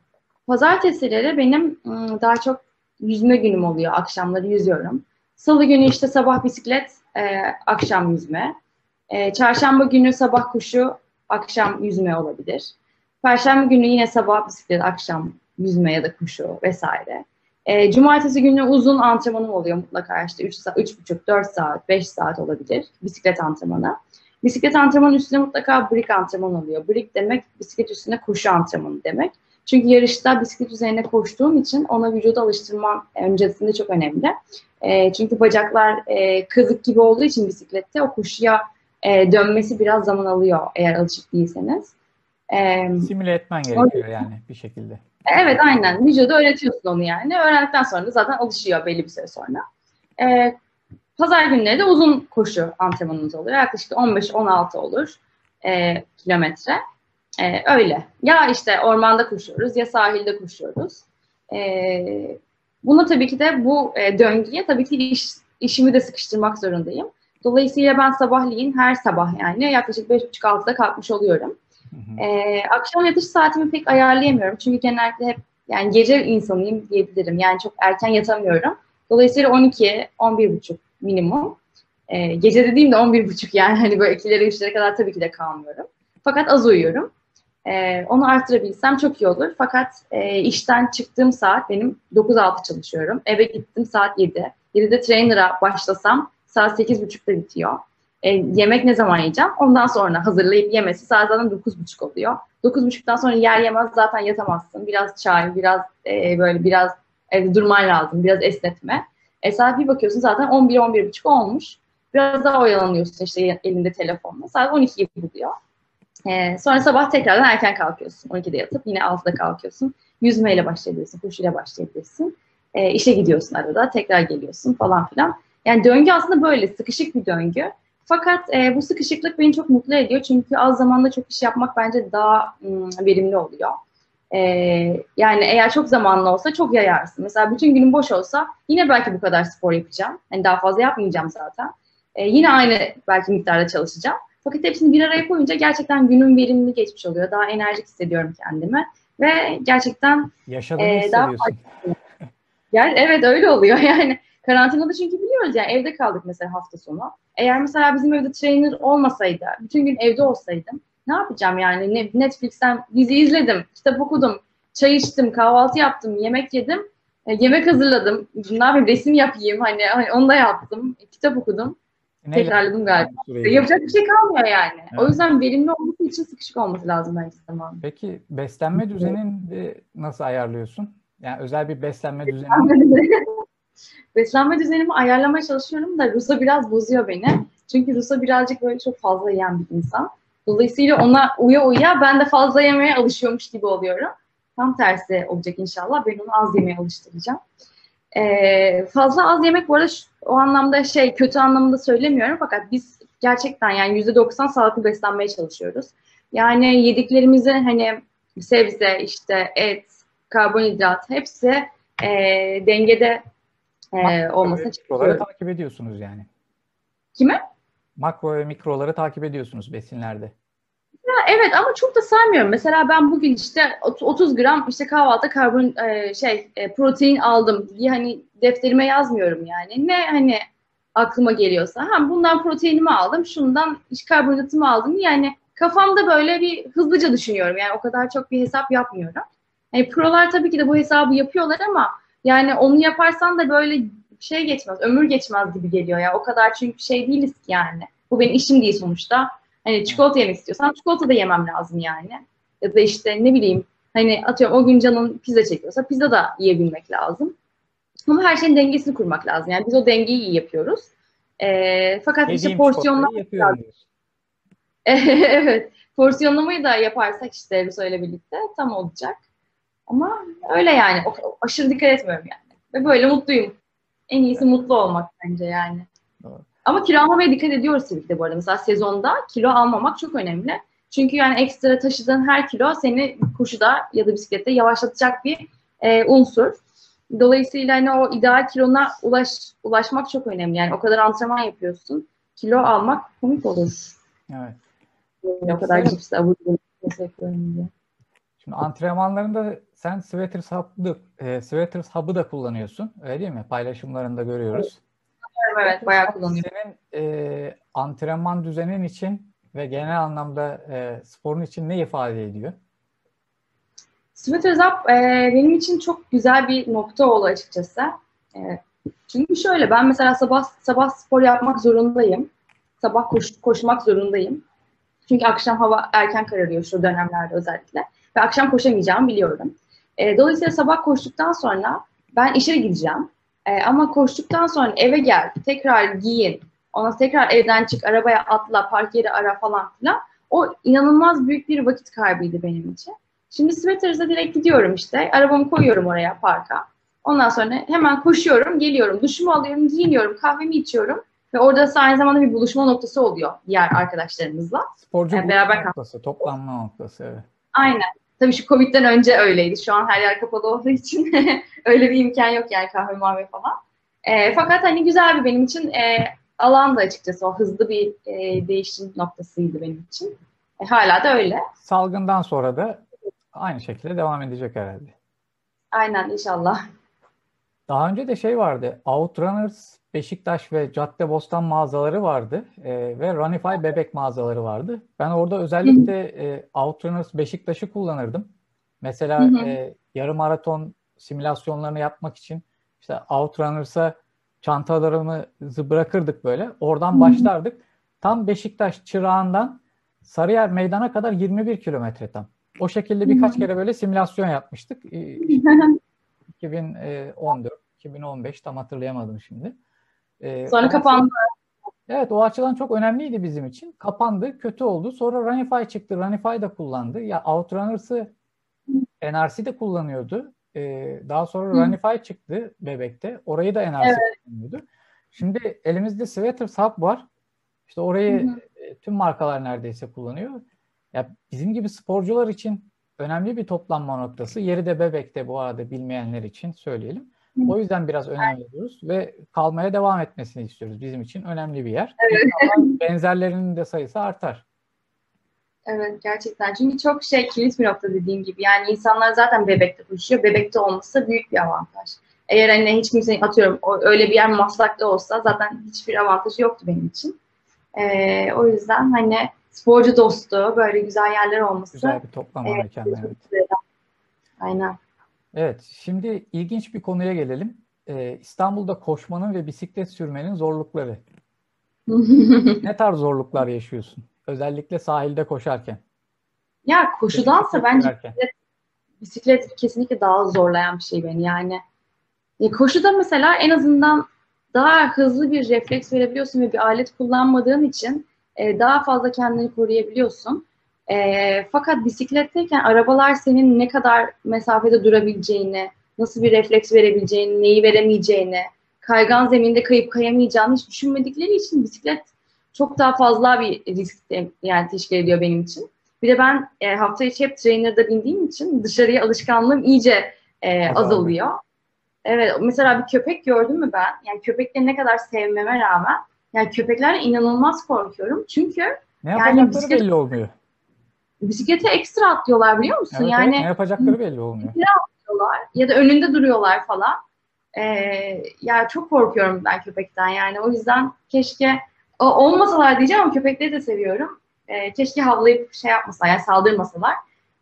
pazartesileri benim ıı, daha çok yüzme günüm oluyor. Akşamları yüzüyorum. Salı günü işte sabah bisiklet, e, akşam yüzme. E, çarşamba günü sabah kuşu, akşam yüzme olabilir. Perşembe günü yine sabah bisiklet, akşam yüzme ya da kuşu vesaire. E, cumartesi günü uzun antrenmanım oluyor mutlaka işte 3 saat, 3,5, 4 saat, 5 saat olabilir bisiklet antrenmanı. Bisiklet antrenmanı üstüne mutlaka brick antrenman oluyor. Brick demek bisiklet üstüne koşu antrenmanı demek. Çünkü yarışta bisiklet üzerine koştuğum için ona vücuda alıştırman öncesinde çok önemli. E, çünkü bacaklar e, kızık gibi olduğu için bisiklette o koşuya e, dönmesi biraz zaman alıyor eğer alışık değilseniz. E, Simüle etmen gerekiyor o, yani bir şekilde. Evet aynen. Vücuda öğretiyorsun onu yani. Öğrendikten sonra zaten alışıyor belli bir süre sonra. E, pazar günleri de uzun koşu antrenmanımız oluyor. Yaklaşık 15-16 olur e, kilometre. E, öyle. Ya işte ormanda koşuyoruz ya sahilde koşuyoruz. E, buna tabii ki de bu e, döngüye tabii ki iş, işimi de sıkıştırmak zorundayım. Dolayısıyla ben sabahleyin her sabah yani yaklaşık 5.30-6'da kalkmış oluyorum. Hı E, akşam yatış saatimi pek ayarlayamıyorum. Çünkü genellikle hep yani gece insanıyım diyebilirim. Yani çok erken yatamıyorum. Dolayısıyla 12, 11.30 minimum. E, gece dediğimde 11.30 yani hani böyle 2'lere 3'lere kadar tabii ki de kalmıyorum. Fakat az uyuyorum. E, onu arttırabilsem çok iyi olur. Fakat e, işten çıktığım saat benim 9-6 çalışıyorum. Eve gittim saat 7. 7'de trainer'a başlasam saat 8.30'da bitiyor. E, yemek ne zaman yiyeceğim? Ondan sonra hazırlayıp yemesi saat zaten 9.30 oluyor. 9.30'dan sonra yer yemez zaten yatamazsın. Biraz çay, biraz e, böyle biraz evde durman lazım. Biraz esnetme. E saat bir bakıyorsun zaten 11-11.30 olmuş. Biraz daha oyalanıyorsun işte elinde telefonla. Saat 12 gibi buluyor. E, sonra sabah tekrardan erken kalkıyorsun. 12'de yatıp yine 6'da kalkıyorsun. Yüzmeyle başlayabilirsin, koşuyla başlayabilirsin. E, işe gidiyorsun arada, tekrar geliyorsun falan filan. Yani döngü aslında böyle sıkışık bir döngü. Fakat e, bu sıkışıklık beni çok mutlu ediyor. Çünkü az zamanda çok iş yapmak bence daha ım, verimli oluyor. E, yani eğer çok zamanlı olsa çok yayarsın. Mesela bütün günüm boş olsa yine belki bu kadar spor yapacağım. Hani daha fazla yapmayacağım zaten. E, yine aynı belki miktarda çalışacağım. Fakat hepsini bir araya koyunca gerçekten günüm verimli geçmiş oluyor. Daha enerjik hissediyorum kendimi. Ve gerçekten Yaşadığını e. Daha yani, evet öyle oluyor yani. Karantinada çünkü biliyoruz yani evde kaldık mesela hafta sonu. Eğer mesela bizim evde trainer olmasaydı, bütün gün evde olsaydım ne yapacağım yani? Netflix'ten dizi izledim, kitap okudum, çay içtim, kahvaltı yaptım, yemek yedim, e, yemek hazırladım. Ne yapayım? Resim yapayım hani, hani onu da yaptım, kitap okudum. Neyle? Tekrarladım galiba. Yapacak bir şey kalmıyor yani. Evet. O yüzden verimli olması için sıkışık olması lazım bence zaman. Peki beslenme düzenini nasıl ayarlıyorsun? Yani özel bir beslenme düzeni Beslenme düzenimi ayarlamaya çalışıyorum da Rusa biraz bozuyor beni. Çünkü Rusa birazcık böyle çok fazla yiyen bir insan. Dolayısıyla ona uya uya ben de fazla yemeye alışıyormuş gibi oluyorum. Tam tersi olacak inşallah. Ben onu az yemeye alıştıracağım. Ee, fazla az yemek bu arada şu, o anlamda şey kötü anlamda söylemiyorum fakat biz gerçekten yani yüzde doksan sağlıklı beslenmeye çalışıyoruz. Yani yediklerimizi hani sebze, işte et, karbonhidrat hepsi e, dengede e, olmasına Mikroları takip ediyorsunuz yani. Kime? Makro ve mikroları takip ediyorsunuz besinlerde. Ya evet ama çok da saymıyorum. Mesela ben bugün işte 30 gram işte kahvaltı karbon e, şey e, protein aldım diye hani defterime yazmıyorum yani. Ne hani aklıma geliyorsa. Ha bundan proteinimi aldım, şundan işte karbonhidratımı aldım. Yani kafamda böyle bir hızlıca düşünüyorum. Yani o kadar çok bir hesap yapmıyorum. Yani prolar tabii ki de bu hesabı yapıyorlar ama yani onu yaparsan da böyle şey geçmez, ömür geçmez gibi geliyor ya. O kadar çünkü şey değiliz ki yani. Bu benim işim değil sonuçta. Hani çikolata yemek istiyorsam çikolata da yemem lazım yani. Ya da işte ne bileyim hani atıyorum o gün canın pizza çekiyorsa pizza da yiyebilmek lazım. Ama her şeyin dengesini kurmak lazım. Yani biz o dengeyi iyi yapıyoruz. E, fakat Yediğim işte porsiyonlamak lazım. evet. Porsiyonlamayı da yaparsak işte Russo ile birlikte tam olacak. Ama öyle yani. O, aşırı dikkat etmiyorum yani. Ve böyle mutluyum. En iyisi evet. mutlu olmak bence yani. Evet. Ama kilo almamaya dikkat ediyoruz tabii ki de bu arada. Mesela sezonda kilo almamak çok önemli. Çünkü yani ekstra taşıdığın her kilo seni koşuda ya da bisiklette yavaşlatacak bir e, unsur. Dolayısıyla hani o ideal kilona ulaş, ulaşmak çok önemli. Yani o kadar antrenman yapıyorsun. Kilo almak komik olur. Evet. Yani o kadar cips avur yapıyorum diye. Şimdi antrenmanlarında sen Sweaters Hub'ı, e, Sweaters Hub'ı da kullanıyorsun. Öyle değil mi? Paylaşımlarında görüyoruz. Evet, evet bayağı kullanıyorum. Senin e, antrenman düzenin için ve genel anlamda e, sporun için ne ifade ediyor? Sweaters Up e, benim için çok güzel bir nokta oldu açıkçası. E, çünkü şöyle ben mesela sabah sabah spor yapmak zorundayım. Sabah koş, koşmak zorundayım. Çünkü akşam hava erken kararıyor şu dönemlerde özellikle. Ve akşam koşamayacağımı biliyorum. E, dolayısıyla sabah koştuktan sonra ben işe gideceğim. E, ama koştuktan sonra eve gel, tekrar giyin, ona tekrar evden çık, arabaya atla, park yeri ara falan filan. O inanılmaz büyük bir vakit kaybıydı benim için. Şimdi Sweaters'a direkt gidiyorum işte. Arabamı koyuyorum oraya parka. Ondan sonra hemen koşuyorum, geliyorum, duşumu alıyorum, giyiniyorum, kahvemi içiyorum. Ve orada aynı zamanda bir buluşma noktası oluyor diğer arkadaşlarımızla. Sporcu yani beraber noktası, toplanma noktası. Evet. Aynen. Tabii şu Covid'den önce öyleydi. Şu an her yer kapalı olduğu için öyle bir imkan yok yani kahve mavi falan. E, fakat hani güzel bir benim için e, alan da açıkçası o hızlı bir e, değişim noktasıydı benim için. E, hala da öyle. Salgından sonra da aynı şekilde devam edecek herhalde. Aynen inşallah. Daha önce de şey vardı. Outrunners Beşiktaş ve Caddebostan mağazaları vardı e, ve Runify bebek mağazaları vardı. Ben orada özellikle e, Outrunners Beşiktaş'ı kullanırdım. Mesela hı hı. E, yarım maraton simülasyonlarını yapmak için işte Outrunners'a çantalarımızı bırakırdık böyle. Oradan hı hı. başlardık. Tam Beşiktaş çırağından Sarıyer meydana kadar 21 kilometre tam. O şekilde birkaç hı hı. kere böyle simülasyon yapmıştık. E, 2014, 2015 tam hatırlayamadım şimdi. Ee, Sonra kapandı. Evet o açıdan çok önemliydi bizim için. Kapandı, kötü oldu. Sonra Runify çıktı. Runify da kullandı. Ya Outrunners'ı NRC de kullanıyordu. Ee, daha sonra Hı. Runify çıktı bebekte. Orayı da NRC evet. kullanıyordu. Şimdi elimizde Sweaters Hub var. İşte orayı hı hı. E, tüm markalar neredeyse kullanıyor. Ya bizim gibi sporcular için önemli bir toplanma noktası. Yeri de bebekte bu arada bilmeyenler için söyleyelim. O yüzden biraz önem veriyoruz ve kalmaya devam etmesini istiyoruz. Bizim için önemli bir yer. Evet. benzerlerinin de sayısı artar. Evet gerçekten. Çünkü çok şey kilit bir nokta dediğim gibi. Yani insanlar zaten bebekte koşuyor. Bebekte olması büyük bir avantaj. Eğer hani hiç kimsenin atıyorum öyle bir yer maslakta olsa zaten hiçbir avantajı yoktu benim için. Ee, o yüzden hani sporcu dostu böyle güzel yerler olması. Güzel bir toplama evet, mekanı. Evet. Aynen. Evet, şimdi ilginç bir konuya gelelim. Ee, İstanbul'da koşmanın ve bisiklet sürmenin zorlukları. ne tarz zorluklar yaşıyorsun? Özellikle sahilde koşarken. Ya koşudansa bence bisiklet, bisiklet kesinlikle daha zorlayan bir şey beni yani. E, koşuda mesela en azından daha hızlı bir refleks verebiliyorsun ve bir alet kullanmadığın için e, daha fazla kendini koruyabiliyorsun. E, fakat bisikletteyken arabalar senin ne kadar mesafede durabileceğini, nasıl bir refleks verebileceğini, neyi veremeyeceğini, kaygan zeminde kayıp kayamayacağını hiç düşünmedikleri için bisiklet çok daha fazla bir risk yani teşkil ediyor benim için. Bir de ben e, hafta içi hep trainer'da bindiğim için dışarıya alışkanlığım iyice e, azalıyor. Evet mesela bir köpek gördüm mü ben? Yani köpekleri ne kadar sevmeme rağmen yani köpeklerle inanılmaz korkuyorum. Çünkü ne yani bisiklet, belli olmuyor. Bisiklete ekstra atlıyorlar biliyor musun? Evet, yani evet, ne yapacakları belli olmuyor. atlıyorlar ya da önünde duruyorlar falan. Ee, yani çok korkuyorum ben köpekten yani o yüzden keşke o, olmasalar diyeceğim ama köpekleri de seviyorum. Ee, keşke havlayıp şey yapmasalar yani saldırmasalar.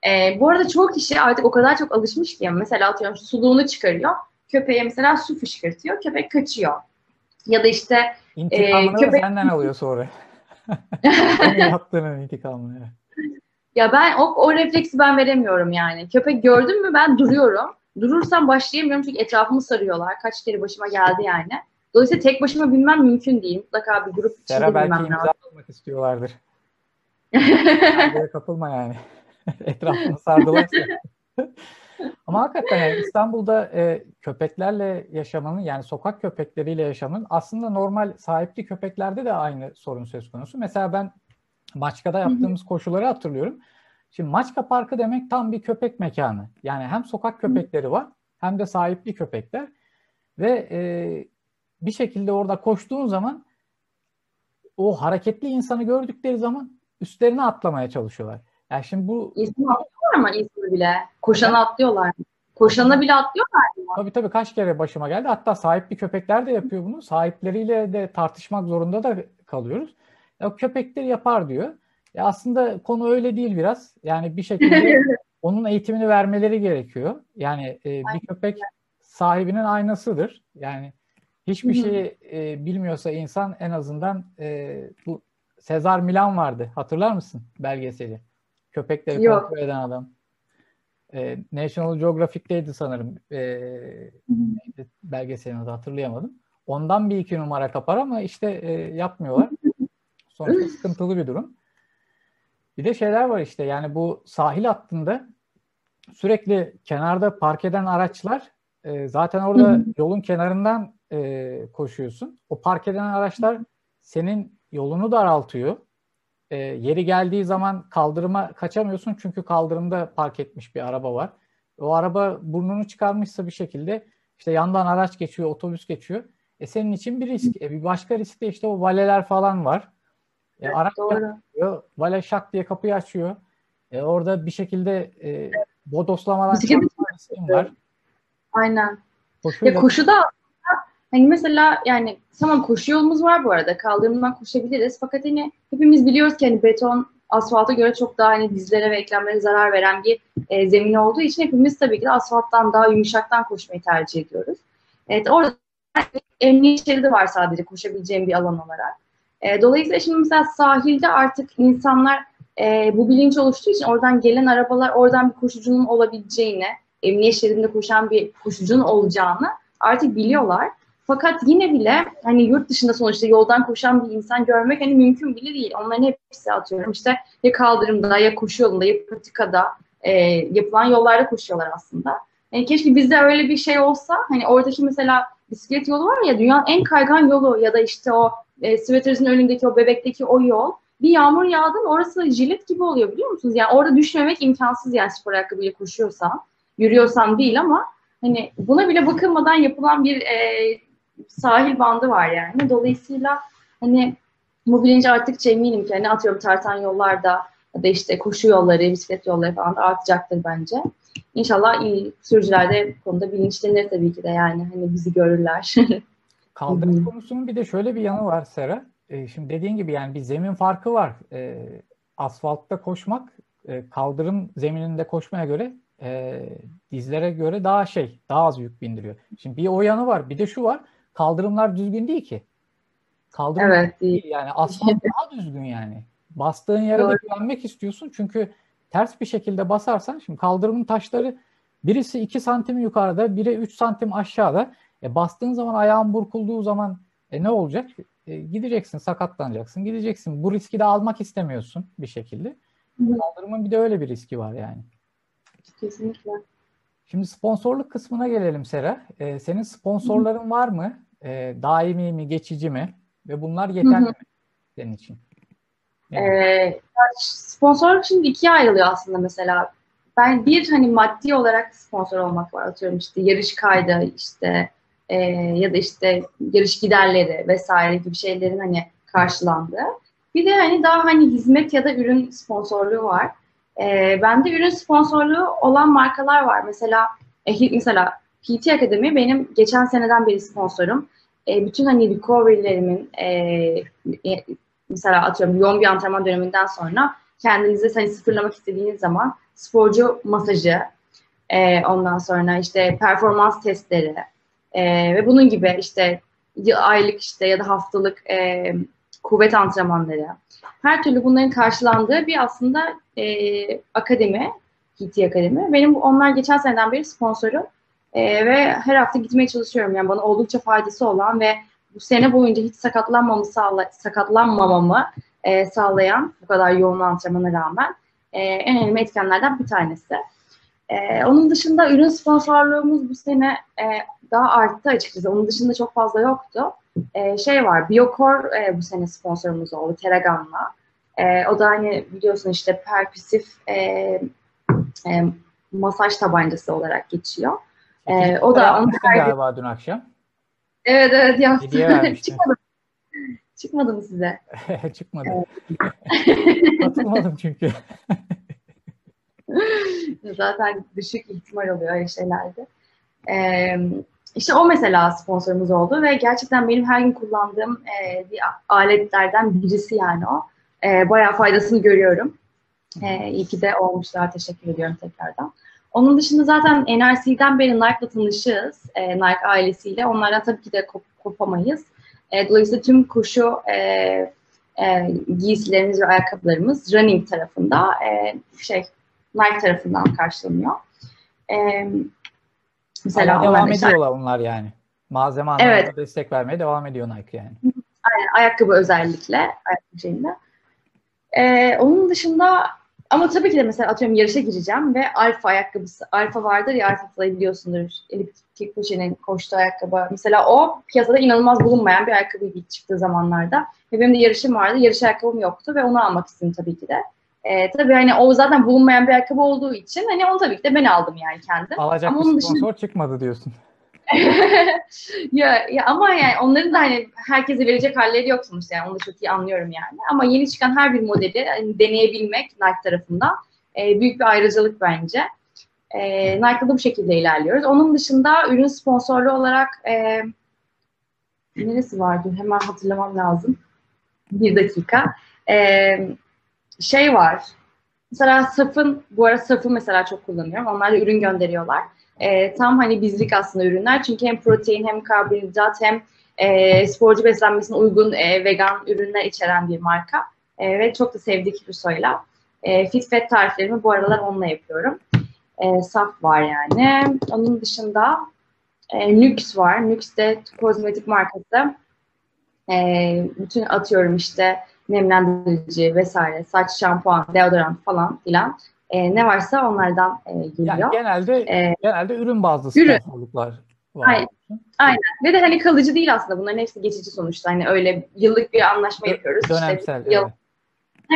Ee, bu arada çoğu kişi artık o kadar çok alışmış ki mesela atıyorum suluğunu çıkarıyor. Köpeğe mesela su fışkırtıyor. Köpek kaçıyor. Ya da işte İntikamını e, köpek... senden alıyor sonra. yaptığının intikamını. Ya ben o, o refleksi ben veremiyorum yani. Köpek gördüm mü ben duruyorum. Durursam başlayamıyorum çünkü etrafımı sarıyorlar. Kaç kere başıma geldi yani. Dolayısıyla tek başıma bilmem mümkün değil. Mutlaka bir grup içinde Sera belki imza almak istiyorlardır. kapılma yani. Etrafını sardılarsa. Ama hakikaten yani İstanbul'da e, köpeklerle yaşamanın yani sokak köpekleriyle yaşamanın aslında normal sahipli köpeklerde de aynı sorun söz konusu. Mesela ben Maçka'da yaptığımız hı hı. koşuları hatırlıyorum. Şimdi Maçka Parkı demek tam bir köpek mekanı. Yani hem sokak köpekleri var hem de sahipli köpekler. Ve e, bir şekilde orada koştuğun zaman o hareketli insanı gördükleri zaman üstlerine atlamaya çalışıyorlar. Yani şimdi bu... İnsan atlıyorlar mı insanı bile? Koşanı atlıyorlar mı? Koşana bile atlıyorlar mı? Tabii tabii kaç kere başıma geldi. Hatta sahipli köpekler de yapıyor bunu. Sahipleriyle de tartışmak zorunda da kalıyoruz. Ya, köpekler yapar diyor. Ya aslında konu öyle değil biraz. Yani bir şekilde onun eğitimini vermeleri gerekiyor. Yani e, bir köpek sahibinin aynasıdır. Yani hiçbir şey e, bilmiyorsa insan en azından e, bu Sezar Milan vardı. Hatırlar mısın belgeseli? Köpekleri Yok. kontrol eden adam. E, National Geographic'teydi sanırım. E, belgeselini adı hatırlayamadım. Ondan bir iki numara kapar ama işte e, yapmıyorlar. Sonuçta sıkıntılı bir durum. Bir de şeyler var işte yani bu sahil hattında sürekli kenarda park eden araçlar e, zaten orada yolun kenarından e, koşuyorsun. O park eden araçlar senin yolunu daraltıyor. E, yeri geldiği zaman kaldırıma kaçamıyorsun çünkü kaldırımda park etmiş bir araba var. O araba burnunu çıkarmışsa bir şekilde işte yandan araç geçiyor, otobüs geçiyor. E senin için bir risk. E bir başka risk de işte o valeler falan var. E, evet, araç doğru. vale şak diye kapıyı açıyor. E, orada bir şekilde e, bodoslamadan var. Aynen. Koşuyla... Ya koşuda Hani mesela yani tamam koşu yolumuz var bu arada. Kaldırımdan koşabiliriz. Fakat hani hepimiz biliyoruz ki hani beton asfalta göre çok daha hani dizlere ve eklemlere zarar veren bir e, zemin olduğu için hepimiz tabii ki de asfalttan daha yumuşaktan koşmayı tercih ediyoruz. Evet orada emniyet şeridi var sadece koşabileceğim bir alan olarak. E, dolayısıyla şimdi mesela sahilde artık insanlar e, bu bilinç oluştuğu için oradan gelen arabalar oradan bir koşucunun olabileceğini, emniyet şeridinde koşan bir koşucunun olacağını artık biliyorlar. Fakat yine bile hani yurt dışında sonuçta yoldan koşan bir insan görmek hani mümkün bile değil. Onların hepsi atıyorum işte ya kaldırımda ya koşu yolunda ya patikada e, yapılan yollarda koşuyorlar aslında. Yani keşke bizde öyle bir şey olsa hani oradaki mesela bisiklet yolu var ya dünyanın en kaygan yolu ya da işte o e, Sweaters'ın önündeki o bebekteki o yol bir yağmur yağdı orası jilet gibi oluyor biliyor musunuz? Yani orada düşmemek imkansız yani spor ayakkabıyla koşuyorsan, yürüyorsan değil ama hani buna bile bakılmadan yapılan bir e, sahil bandı var yani. Dolayısıyla hani bu bilinci arttıkça eminim ki hani atıyorum tartan yollarda ya da işte koşu yolları, bisiklet yolları falan da artacaktır bence. İnşallah iyi sürücüler de konuda bilinçlenir tabii ki de yani hani bizi görürler. Kaldırım konusunun bir de şöyle bir yanı var Sera. E, şimdi dediğin gibi yani bir zemin farkı var. E, asfaltta koşmak e, kaldırım zemininde koşmaya göre e, dizlere göre daha şey, daha az yük bindiriyor. Şimdi bir o yanı var. Bir de şu var. Kaldırımlar düzgün değil ki. Kaldırım evet, değil. Yani asfalt daha düzgün yani. Bastığın yere Doğru. de güvenmek istiyorsun. Çünkü ters bir şekilde basarsan şimdi kaldırımın taşları birisi 2 santim yukarıda, biri 3 santim aşağıda. E bastığın zaman ayağın burkulduğu zaman e ne olacak? E, gideceksin, sakatlanacaksın, gideceksin. Bu riski de almak istemiyorsun bir şekilde. Hı. Kaldırımın bir de öyle bir riski var yani. Kesinlikle. Şimdi sponsorluk kısmına gelelim Sera. E, senin sponsorların Hı. var mı? E, daimi mi, geçici mi? Ve bunlar yeterli Hı. mi senin için? Yani. Ee, sponsorluk şimdi ikiye ayrılıyor aslında mesela. Ben bir hani maddi olarak sponsor olmak var. Atıyorum işte yarış kaydı işte e, ya da işte yarış giderleri vesaire gibi şeylerin hani karşılandığı. Bir de hani daha hani hizmet ya da ürün sponsorluğu var. E, bende ürün sponsorluğu olan markalar var. Mesela e, mesela PT Akademi benim geçen seneden beri sponsorum. E, bütün hani recovery'lerimin e, e, mesela atıyorum yoğun bir antrenman döneminden sonra kendinizi hani sıfırlamak istediğiniz zaman sporcu masajı, e, ondan sonra işte performans testleri, e, ve bunun gibi işte aylık işte ya da haftalık e, kuvvet antrenmanları. Her türlü bunların karşılandığı bir aslında e, akademi, PT Akademi. Benim onlar geçen seneden beri sponsorum. E, ve her hafta gitmeye çalışıyorum. Yani bana oldukça faydası olan ve bu sene boyunca hiç sakatlanmamı sağla, sakatlanmamamı e, sağlayan bu kadar yoğun antrenmana rağmen e, en önemli etkenlerden bir tanesi. E, onun dışında ürün sponsorluğumuz bu sene e, daha arttı açıkçası. Onun dışında çok fazla yoktu. E, şey var, Biocor e, bu sene sponsorumuz oldu Teragan'la. E, o da hani biliyorsun işte perküsif e, e, masaj tabancası olarak geçiyor. E, o da onu galiba dün akşam. Evet evet yaptım. Çıkmadı. Çıkmadı mı size? Çıkmadı. Katılmadım çünkü. Zaten düşük ihtimal oluyor öyle şeylerde. Ee, işte o mesela sponsorumuz oldu ve gerçekten benim her gün kullandığım e, bir aletlerden birisi yani o. E, bayağı faydasını görüyorum. E, iyi ki de olmuşlar. Teşekkür ediyorum tekrardan. Onun dışında zaten NRC'den beri Nike'la tanışığız. E, Nike ailesiyle. Onlardan tabii ki de kop kopamayız. E, dolayısıyla tüm koşu e, e, giysilerimiz ve ayakkabılarımız running tarafında e, şey Nike tarafından karşılanıyor. E, Mesela Ama devam ediyorlar mesela... onlar yani. Malzeme anlamında evet. destek vermeye devam ediyor Nike yani. Aynen, ayakkabı özellikle. Ayakkabı şeyinde. Ee, onun dışında ama tabii ki de mesela atıyorum yarışa gireceğim ve alfa ayakkabısı, alfa vardır ya alfa fly'ı biliyorsundur. Eliptik Kikuchi'nin koştuğu ayakkabı. Mesela o piyasada inanılmaz bulunmayan bir ayakkabıydı çıktığı zamanlarda. Ve benim de yarışım vardı. Yarış ayakkabım yoktu ve onu almak istedim tabii ki de. E, tabii hani o zaten bulunmayan bir ayakkabı olduğu için hani onu tabii ki de ben aldım yani kendim. Alacak ama bir sponsor dışında... çıkmadı diyorsun. ya, ya ama yani onların da hani herkese verecek halleri yok sonuçta yani onu da çok iyi anlıyorum yani. Ama yeni çıkan her bir modeli hani deneyebilmek Nike tarafından e, büyük bir ayrıcalık bence. E, Nike'da bu şekilde ilerliyoruz. Onun dışında ürün sponsorlu olarak e, neresi vardı? Hemen hatırlamam lazım. Bir dakika. E, şey var. Mesela Saf'ın, bu ara Saf'ı mesela çok kullanıyorum. Onlar da ürün gönderiyorlar. E, tam hani bizlik aslında ürünler. Çünkü hem protein hem karbonhidrat hem e, sporcu beslenmesine uygun e, vegan ürünler içeren bir marka. E, ve çok da sevdik Ruso'yla. E, fit fat tariflerimi bu aralar onunla yapıyorum. E, saf var yani. Onun dışında e, Nux var. Nux de kozmetik markası. E, bütün atıyorum işte nemlendirici vesaire, saç şampuan, deodorant falan filan E, ne varsa onlardan e, geliyor. Yani genelde e, genelde ürün bazlı sponsorluklar var. Aynen. Aynen. Ve de hani kalıcı değil aslında. Bunların hepsi geçici sonuçta. Hani öyle yıllık bir anlaşma yapıyoruz. Dönemsel. İşte, yıl...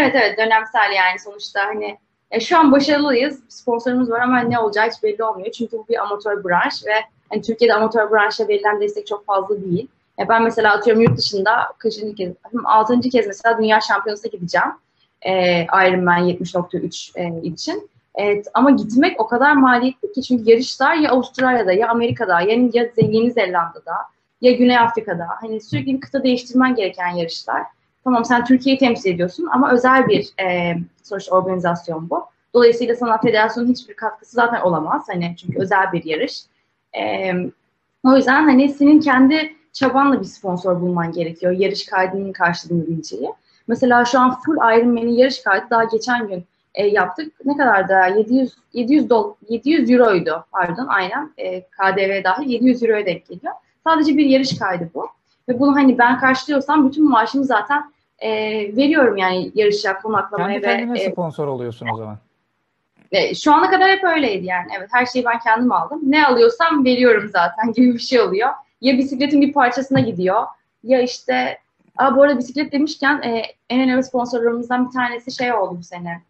evet. evet dönemsel yani sonuçta hani e, şu an başarılıyız. Sponsorumuz var ama ne olacağı hiç belli olmuyor. Çünkü bu bir amatör branş ve hani Türkiye'de amatör branşa verilen destek çok fazla değil. E, ben mesela atıyorum yurt dışında kaçıncı kez, altıncı kez mesela dünya şampiyonasına gideceğim. E, Ironman 70.3 e, için. Evet, ama gitmek o kadar maliyetli ki çünkü yarışlar ya Avustralya'da ya Amerika'da ya, ya Yeni Zelanda'da ya Güney Afrika'da. Hani sürekli bir kıta değiştirmen gereken yarışlar. Tamam sen Türkiye'yi temsil ediyorsun ama özel bir e, sonuçta organizasyon bu. Dolayısıyla sana federasyonun hiçbir katkısı zaten olamaz. Hani çünkü özel bir yarış. E, o yüzden hani senin kendi çabanla bir sponsor bulman gerekiyor. Yarış kaydının karşılığını bileceği. Mesela şu an full Ironman'in yarış kaydı daha geçen gün e, yaptık. Ne kadar da 700 700 dol 700 euroydu pardon aynen e, KDV dahil 700 euroya denk geliyor. Sadece bir yarış kaydı bu. Ve bunu hani ben karşılıyorsam bütün maaşımı zaten e, veriyorum yani yarışa, konaklamaya Kendi kendine e, sponsor oluyorsun o zaman. E, şu ana kadar hep öyleydi yani. Evet her şeyi ben kendim aldım. Ne alıyorsam veriyorum zaten gibi bir şey oluyor. Ya bisikletin bir parçasına gidiyor ya işte Aa, bu arada bisiklet demişken e, en önemli sponsorlarımızdan bir tanesi şey oldu bu sene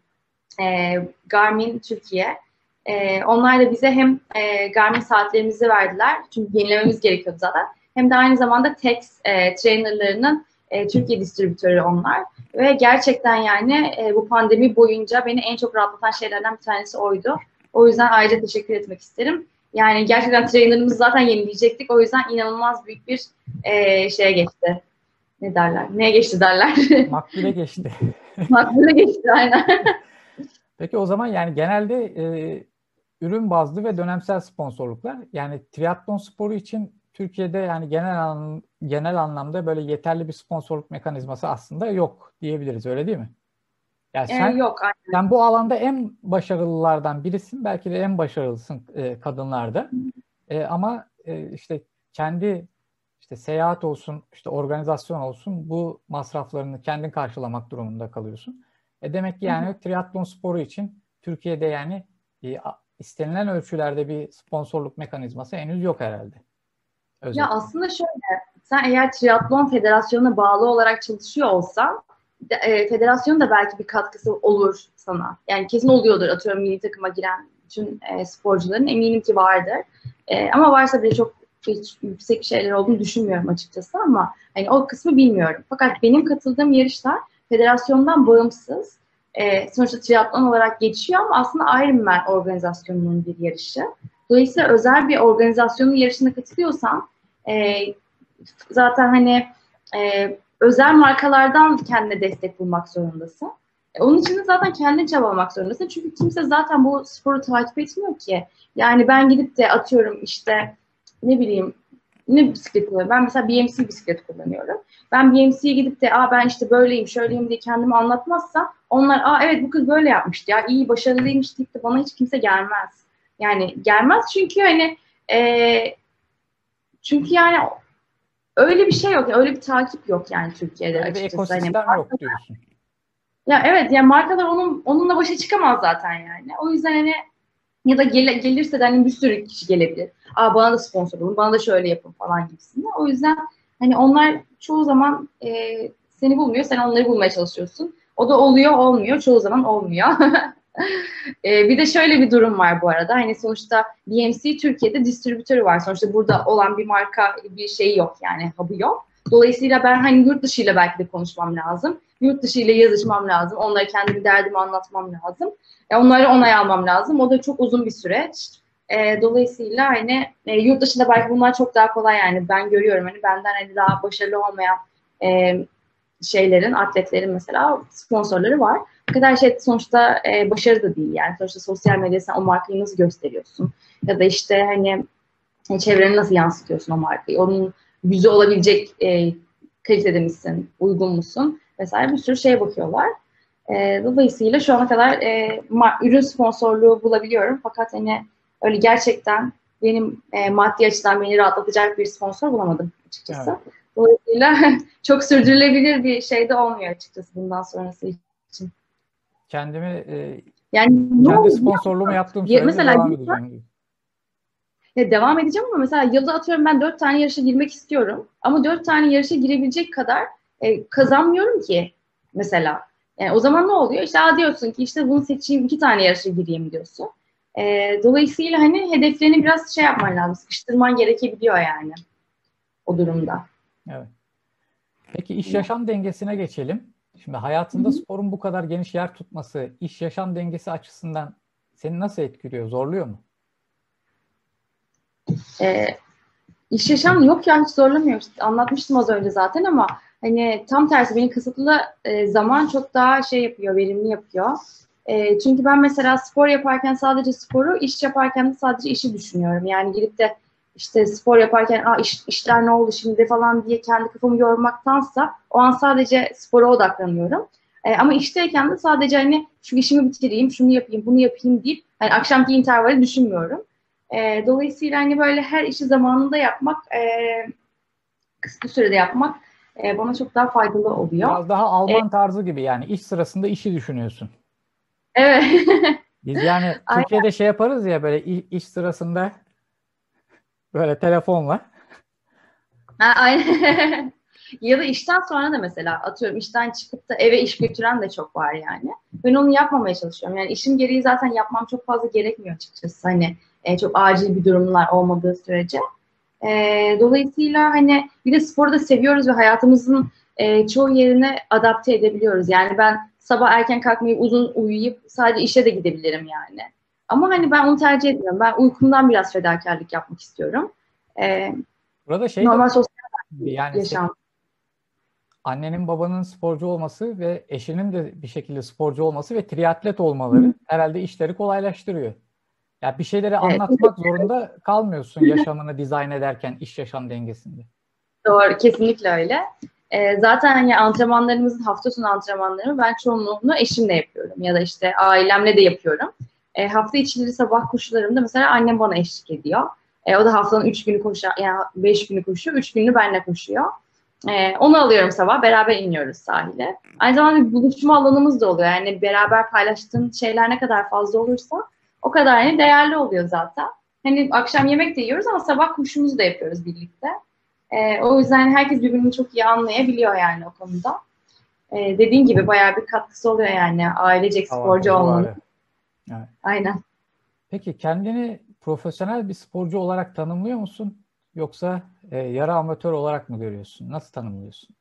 e, Garmin Türkiye. E, onlar da bize hem e, Garmin saatlerimizi verdiler. Çünkü yenilememiz gerekiyordu zaten. Hem de aynı zamanda Tex e, trainerlarının e, Türkiye distribütörü onlar. Ve gerçekten yani e, bu pandemi boyunca beni en çok rahatlatan şeylerden bir tanesi oydu. O yüzden ayrıca teşekkür etmek isterim. Yani gerçekten trainerımızı zaten yenileyecektik. O yüzden inanılmaz büyük bir e, şeye geçti. Ne derler? Neye geçti derler? Makbule geçti. Makbule geçti aynen. Peki o zaman yani genelde e, ürün bazlı ve dönemsel sponsorluklar yani triatlon sporu için Türkiye'de yani genel an, genel anlamda böyle yeterli bir sponsorluk mekanizması aslında yok diyebiliriz öyle değil mi? Yani sen, ee, yok. Aynen. Sen bu alanda en başarılılardan birisin. Belki de en başarılısın e, kadınlarda. E, ama e, işte kendi işte seyahat olsun, işte organizasyon olsun bu masraflarını kendin karşılamak durumunda kalıyorsun. E demek ki yani triatlon sporu için Türkiye'de yani e, istenilen ölçülerde bir sponsorluk mekanizması henüz yok herhalde. Özellikle. Ya aslında şöyle, sen eğer triatlon federasyonuna bağlı olarak çalışıyor olsan e, federasyonun da belki bir katkısı olur sana. Yani kesin oluyordur atıyorum milli takıma giren bütün e, sporcuların eminim ki vardır. E, ama varsa bile çok hiç yüksek şeyler olduğunu düşünmüyorum açıkçası ama hani o kısmı bilmiyorum. Fakat benim katıldığım yarışlar federasyondan bağımsız. E, sonuçta triatlon olarak geçiyor ama aslında Ironman organizasyonunun bir yarışı. Dolayısıyla özel bir organizasyonun yarışına katılıyorsan e, zaten hani e, özel markalardan kendine destek bulmak zorundasın. E, onun için de zaten kendin çabalamak zorundasın. Çünkü kimse zaten bu sporu takip etmiyor ki. Yani ben gidip de atıyorum işte ne bileyim ne bisiklet kullanıyorum. Ben mesela BMC bisiklet kullanıyorum. Ben BMC'ye gidip de aa ben işte böyleyim, şöyleyim diye kendimi anlatmazsam onlar aa evet bu kız böyle yapmıştı ya iyi başarılıymış deyip de bana hiç kimse gelmez. Yani gelmez çünkü hani e, çünkü yani öyle bir şey yok. Öyle bir takip yok yani Türkiye'de. Yani ekosistem hani, yok diyorsun. Ya evet yani markalar onun onunla başa çıkamaz zaten yani. O yüzden hani ya da gel, gelirse de hani bir sürü kişi gelebilir. Aa bana da sponsor olun, bana da şöyle yapın falan gibisinden. O yüzden hani onlar çoğu zaman e, seni bulmuyor, sen onları bulmaya çalışıyorsun. O da oluyor, olmuyor. Çoğu zaman olmuyor. e, bir de şöyle bir durum var bu arada. Hani sonuçta BMC Türkiye'de distribütörü var. Sonuçta burada olan bir marka bir şey yok yani hub'ı yok. Dolayısıyla ben hani yurt dışı ile belki de konuşmam lazım. Yurt dışı ile yazışmam lazım. Onlara kendi derdimi anlatmam lazım. E, onları onay almam lazım. O da çok uzun bir süreç. E, dolayısıyla hani e, yurt dışında belki bunlar çok daha kolay yani ben görüyorum hani benden hani daha başarılı olmayan e, şeylerin, atletlerin mesela sponsorları var. Bu kadar şey sonuçta e, başarı da değil yani. Sonuçta sosyal medyada sen o markayı nasıl gösteriyorsun? Ya da işte hani çevreni nasıl yansıtıyorsun o markayı? Onun yüzü olabilecek e, kalitede misin? Uygun musun? Vesaire bir sürü şeye bakıyorlar. E, dolayısıyla şu ana kadar e, ürün sponsorluğu bulabiliyorum. Fakat hani öyle gerçekten benim e, maddi açıdan beni rahatlatacak bir sponsor bulamadım açıkçası. Evet. Dolayısıyla çok sürdürülebilir bir şey de olmuyor açıkçası bundan sonrası için. Kendimi e, Yani Kendi sponsorluğumu yaptığım sürece mesela devam edeceğim. Ya devam edeceğim ama mesela yılda atıyorum ben dört tane yarışa girmek istiyorum. Ama dört tane yarışa girebilecek kadar e, kazanmıyorum ki mesela. Yani o zaman ne oluyor? İşte diyorsun ki işte bunu seçeyim iki tane yarışa gireyim diyorsun. E, dolayısıyla hani hedeflerini biraz şey yapman lazım. Sıkıştırman gerekebiliyor yani o durumda. Evet. Peki iş yaşam dengesine geçelim. Şimdi hayatında Hı-hı. sporun bu kadar geniş yer tutması iş yaşam dengesi açısından seni nasıl etkiliyor? Zorluyor mu? E, iş yaşam yok ya hiç zorlamıyor. Anlatmıştım az önce zaten ama hani tam tersi beni kısıtlı e, zaman çok daha şey yapıyor, verimli yapıyor. E, çünkü ben mesela spor yaparken sadece sporu, iş yaparken de sadece işi düşünüyorum. Yani girip de işte spor yaparken Aa, iş, işler ne oldu şimdi falan diye kendi kafamı yormaktansa o an sadece spora odaklanıyorum. E, ama işteyken de sadece hani şu işimi bitireyim, şunu yapayım, bunu yapayım deyip hani akşamki intervali düşünmüyorum. E, dolayısıyla hani böyle her işi zamanında yapmak, e, kısa sürede yapmak e, bana çok daha faydalı oluyor. Biraz daha Alman e, tarzı gibi yani iş sırasında işi düşünüyorsun. Evet. Biz yani Türkiye'de şey yaparız ya böyle iş sırasında böyle telefonla. Ha, aynen. ya da işten sonra da mesela atıyorum işten çıkıp da eve iş götüren de çok var yani. Ben onu yapmamaya çalışıyorum. Yani işim gereği zaten yapmam çok fazla gerekmiyor açıkçası. Hani e, çok acil bir durumlar olmadığı sürece. E, dolayısıyla hani bir de sporu da seviyoruz ve hayatımızın e, çoğu yerine adapte edebiliyoruz. Yani ben sabah erken kalkmayıp uzun uyuyup sadece işe de gidebilirim yani. Ama hani ben onu tercih etmiyorum. Ben uykumdan biraz fedakarlık yapmak istiyorum. Ee, Burada şey normal sosyal yani yaşam. Annenin babanın sporcu olması ve eşinin de bir şekilde sporcu olması ve triatlet olmaları Hı. herhalde işleri kolaylaştırıyor. Ya bir şeyleri evet. anlatmak zorunda kalmıyorsun yaşamını dizayn ederken iş yaşam dengesinde. Doğru, kesinlikle öyle. E, zaten hani antrenmanlarımızın hafta sonu antrenmanlarını ben çoğunluğunu eşimle yapıyorum ya da işte ailemle de yapıyorum. E, hafta içleri sabah koşularımda mesela annem bana eşlik ediyor. E, o da haftanın üç günü koşuyor, yani beş günü koşuyor, üç günü benimle koşuyor. E, onu alıyorum sabah, beraber iniyoruz sahile. Aynı zamanda bir buluşma alanımız da oluyor. Yani beraber paylaştığın şeyler ne kadar fazla olursa o kadar yani değerli oluyor zaten. Hani akşam yemek de yiyoruz ama sabah koşumuzu da yapıyoruz birlikte. E, o yüzden herkes birbirini çok iyi anlayabiliyor yani o konuda. E, dediğin gibi bayağı bir katkısı oluyor yani ailecek sporcu olmanın. Evet. Aynen. Peki kendini profesyonel bir sporcu olarak tanımlıyor musun? Yoksa e, yarı amatör olarak mı görüyorsun? Nasıl tanımlıyorsun?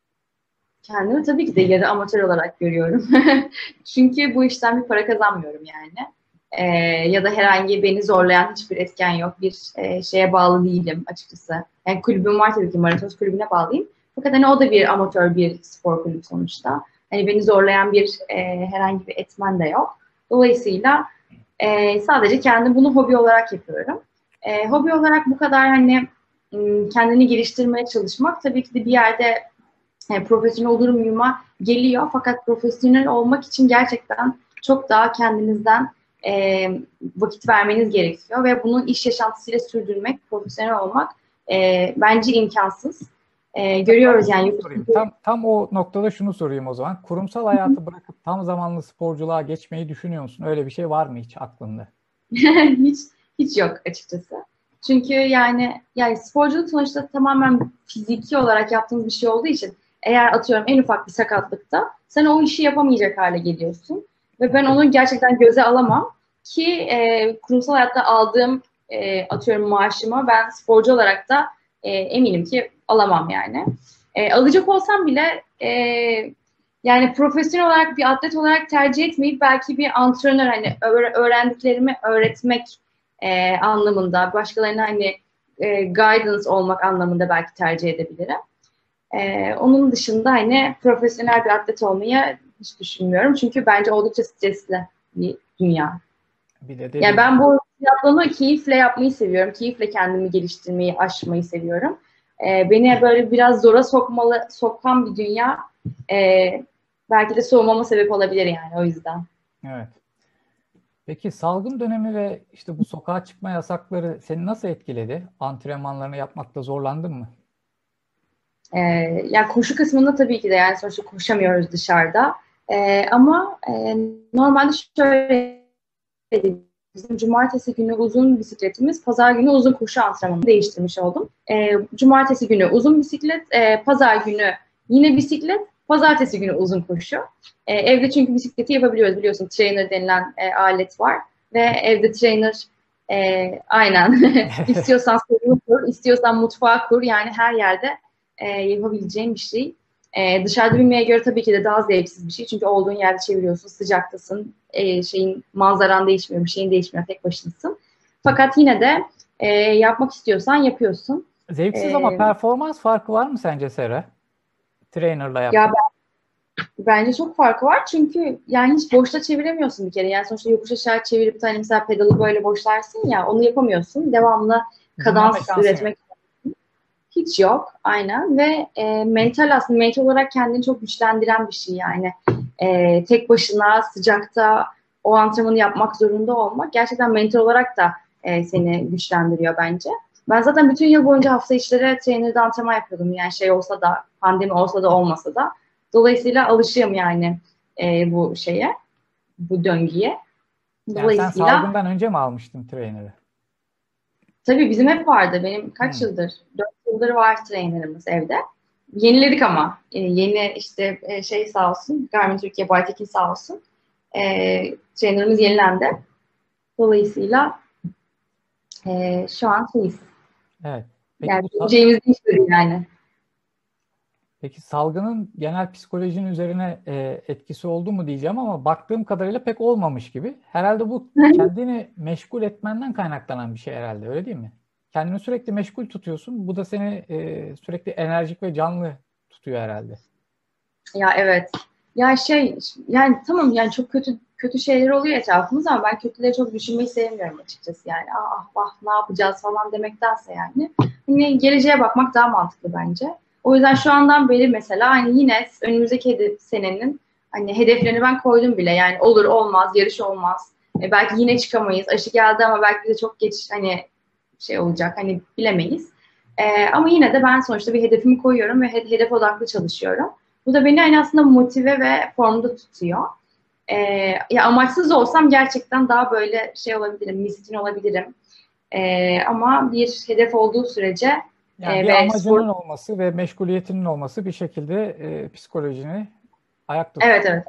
Kendimi tabii ki de yarı amatör olarak görüyorum. Çünkü bu işten bir para kazanmıyorum yani. E, ya da herhangi beni zorlayan hiçbir etken yok. Bir e, şeye bağlı değilim açıkçası. Yani kulübüm var tabii ki maraton kulübüne bağlıyım. Fakat hani o da bir amatör bir spor kulübü sonuçta. Hani beni zorlayan bir e, herhangi bir etmen de yok. Dolayısıyla e, sadece kendim bunu hobi olarak yapıyorum. E, hobi olarak bu kadar hani kendini geliştirmeye çalışmak tabii ki de bir yerde e, profesyonel olur muyuma geliyor. Fakat profesyonel olmak için gerçekten çok daha kendinizden e, vakit vermeniz gerekiyor ve bunu iş yaşantısıyla sürdürmek, profesyonel olmak e, bence imkansız. E, görüyoruz yani. Tam, tam o noktada şunu sorayım o zaman. Kurumsal hayatı bırakıp tam zamanlı sporculuğa geçmeyi düşünüyor musun? Öyle bir şey var mı hiç aklında? hiç hiç yok açıkçası. Çünkü yani yani sporculuk sonuçta tamamen fiziki olarak yaptığınız bir şey olduğu için eğer atıyorum en ufak bir sakatlıkta sen o işi yapamayacak hale geliyorsun. Ve ben onu gerçekten göze alamam ki e, kurumsal hayatta aldığım e, atıyorum maaşıma ben sporcu olarak da e, eminim ki alamam yani. E, alacak olsam bile e, yani profesyonel olarak bir atlet olarak tercih etmeyip belki bir antrenör hani öğrendiklerimi öğretmek e, anlamında başkalarına hani e, guidance olmak anlamında belki tercih edebilirim. E, onun dışında hani profesyonel bir atlet olmayı hiç düşünmüyorum. Çünkü bence oldukça stresli bir dünya. Bir de yani ben bu triatlonu keyifle yapmayı seviyorum. Keyifle kendimi geliştirmeyi, aşmayı seviyorum. Ee, beni böyle biraz zora sokmalı, sokan bir dünya e, belki de soğumama sebep olabilir yani o yüzden. Evet. Peki salgın dönemi ve işte bu sokağa çıkma yasakları seni nasıl etkiledi? Antrenmanlarını yapmakta zorlandın mı? Ee, yani koşu kısmında tabii ki de yani sonuçta koşamıyoruz dışarıda. Ee, ama e, normalde şöyle bizim cumartesi günü uzun bisikletimiz, pazar günü uzun koşu antrenmanı değiştirmiş oldum. E, cumartesi günü uzun bisiklet, e, pazar günü yine bisiklet, pazartesi günü uzun koşu. E, evde çünkü bisikleti yapabiliyoruz biliyorsun. Trainer denilen e, alet var ve evde trainer e, aynen istiyorsan salonu kur, istiyorsan mutfağı kur yani her yerde e, yapabileceğin bir şey. E, dışarıda binmeye göre tabii ki de daha zevksiz bir şey. Çünkü olduğun yerde çeviriyorsun, sıcaktasın, e, şeyin manzaran değişmiyor, bir şeyin değişmiyor, tek başınasın. Fakat yine de e, yapmak istiyorsan yapıyorsun. Zevksiz ee, ama performans farkı var mı sence Sera? Trainer'la yapmak. Ya ben, bence çok farkı var çünkü yani hiç boşta çeviremiyorsun bir kere. Yani sonuçta yokuş aşağı çevirip hani mesela pedalı böyle boşlarsın ya onu yapamıyorsun. Devamlı kadans üretmek hiç yok aynen ve e, mental aslında mental olarak kendini çok güçlendiren bir şey yani. E, tek başına sıcakta o antrenmanı yapmak zorunda olmak gerçekten mental olarak da e, seni güçlendiriyor bence. Ben zaten bütün yıl boyunca hafta içleri trainer'da antrenman yapıyordum. Yani şey olsa da, pandemi olsa da olmasa da. Dolayısıyla alışığım yani e, bu şeye, bu döngüye. Dolayısıyla, yani sen salgından önce mi almıştın trainer'ı? Tabii bizim hep vardı. Benim kaç hmm. yıldır? Dört yıldır var trainer'ımız evde. Yeniledik ama. E, yeni işte e, şey sağ olsun. Garmin Türkiye Baytekin sağ olsun. E, trainer'ımız yenilendi. Dolayısıyla e, şu an şeyiz. Evet. Peki yani iş yani. Peki salgının genel psikolojinin üzerine e, etkisi oldu mu diyeceğim ama baktığım kadarıyla pek olmamış gibi. Herhalde bu kendini meşgul etmenden kaynaklanan bir şey herhalde öyle değil mi? Kendini sürekli meşgul tutuyorsun. Bu da seni e, sürekli enerjik ve canlı tutuyor herhalde. Ya evet. Ya şey yani tamam yani çok kötü kötü şeyler oluyor etrafımızda ama ben kötüleri çok düşünmeyi sevmiyorum açıkçası yani. Ah vah ne yapacağız falan demektense yani. Hani geleceğe bakmak daha mantıklı bence. O yüzden şu andan beri mesela hani yine önümüzdeki hedef senenin hani hedeflerini ben koydum bile. Yani olur olmaz, yarış olmaz. E, belki yine çıkamayız. Aşı geldi ama belki de çok geç hani şey olacak hani bilemeyiz. E, ama yine de ben sonuçta bir hedefimi koyuyorum ve hedef odaklı çalışıyorum. Bu da beni hani aslında motive ve formda tutuyor. E, ya amaçsız olsam gerçekten daha böyle şey olabilirim, miskin olabilirim. E, ama bir hedef olduğu sürece yani e, bir amacının spor... olması ve meşguliyetinin olması bir şekilde e, psikolojini ayakta tutuyor. Evet evet.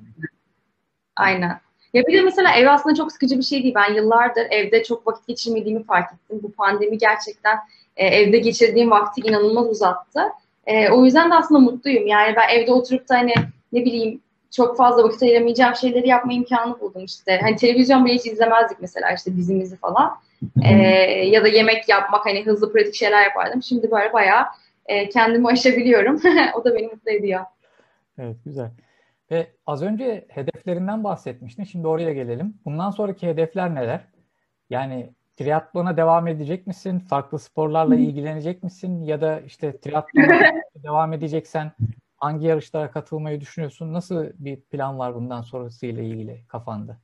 Aynen. Ya bir de mesela ev aslında çok sıkıcı bir şey değil. Ben yıllardır evde çok vakit geçirmediğimi fark ettim. Bu pandemi gerçekten e, evde geçirdiğim vakti inanılmaz uzattı. E, o yüzden de aslında mutluyum. Yani ben evde oturup da hani ne bileyim çok fazla vakit ayıramayacağım şeyleri yapma imkanı buldum işte. Hani televizyon bile hiç izlemezdik mesela işte dizimizi falan. E, ya da yemek yapmak hani hızlı pratik şeyler yapardım. Şimdi böyle bayağı e, kendimi aşabiliyorum. o da beni mutlu ediyor. Evet güzel. Ve az önce hedeflerinden bahsetmiştin. Şimdi oraya gelelim. Bundan sonraki hedefler neler? Yani triatlona devam edecek misin? Farklı sporlarla ilgilenecek misin? Ya da işte triatlona devam edeceksen hangi yarışlara katılmayı düşünüyorsun? Nasıl bir plan var bundan sonrasıyla ilgili kafanda?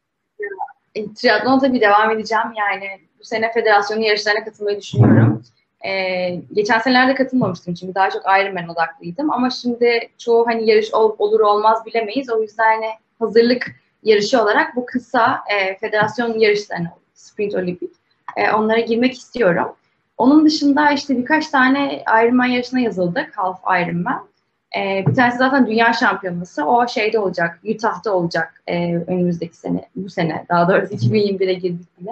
E, triatlon tabii devam edeceğim. Yani bu sene federasyonun yarışlarına katılmayı düşünüyorum. Ee, geçen senelerde katılmamıştım çünkü daha çok Ironman odaklıydım. Ama şimdi çoğu hani yarış ol, olur olmaz bilemeyiz. O yüzden hani hazırlık yarışı olarak bu kısa e, federasyon yarışlarına, sprint olimpik, e, onlara girmek istiyorum. Onun dışında işte birkaç tane Ironman yarışına yazıldık, half Ironman. E, bir tanesi zaten dünya şampiyonası. O şeyde olacak, Utah'ta olacak e, önümüzdeki sene, bu sene daha doğrusu 2021'e girdik bile.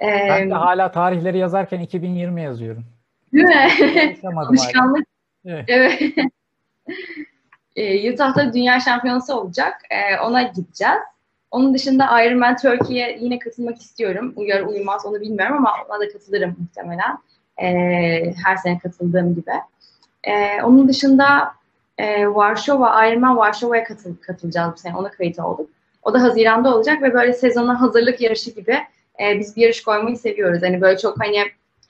E, ben de hala tarihleri yazarken 2020 yazıyorum. Değil mi? Alışkanlık. Evet. evet. e, Utah'ta dünya şampiyonası olacak. E, ona gideceğiz. Onun dışında Ironman Turkey'ye yine katılmak istiyorum. Uyar uymaz onu bilmiyorum ama ona da katılırım muhtemelen. E, her sene katıldığım gibi. E, onun dışında e, Varşova, Ironman Varşova'ya katıl, katılacağız bu sene. Ona kayıt olduk. O da Haziran'da olacak ve böyle sezona hazırlık yarışı gibi e, biz bir yarış koymayı seviyoruz. Hani böyle çok hani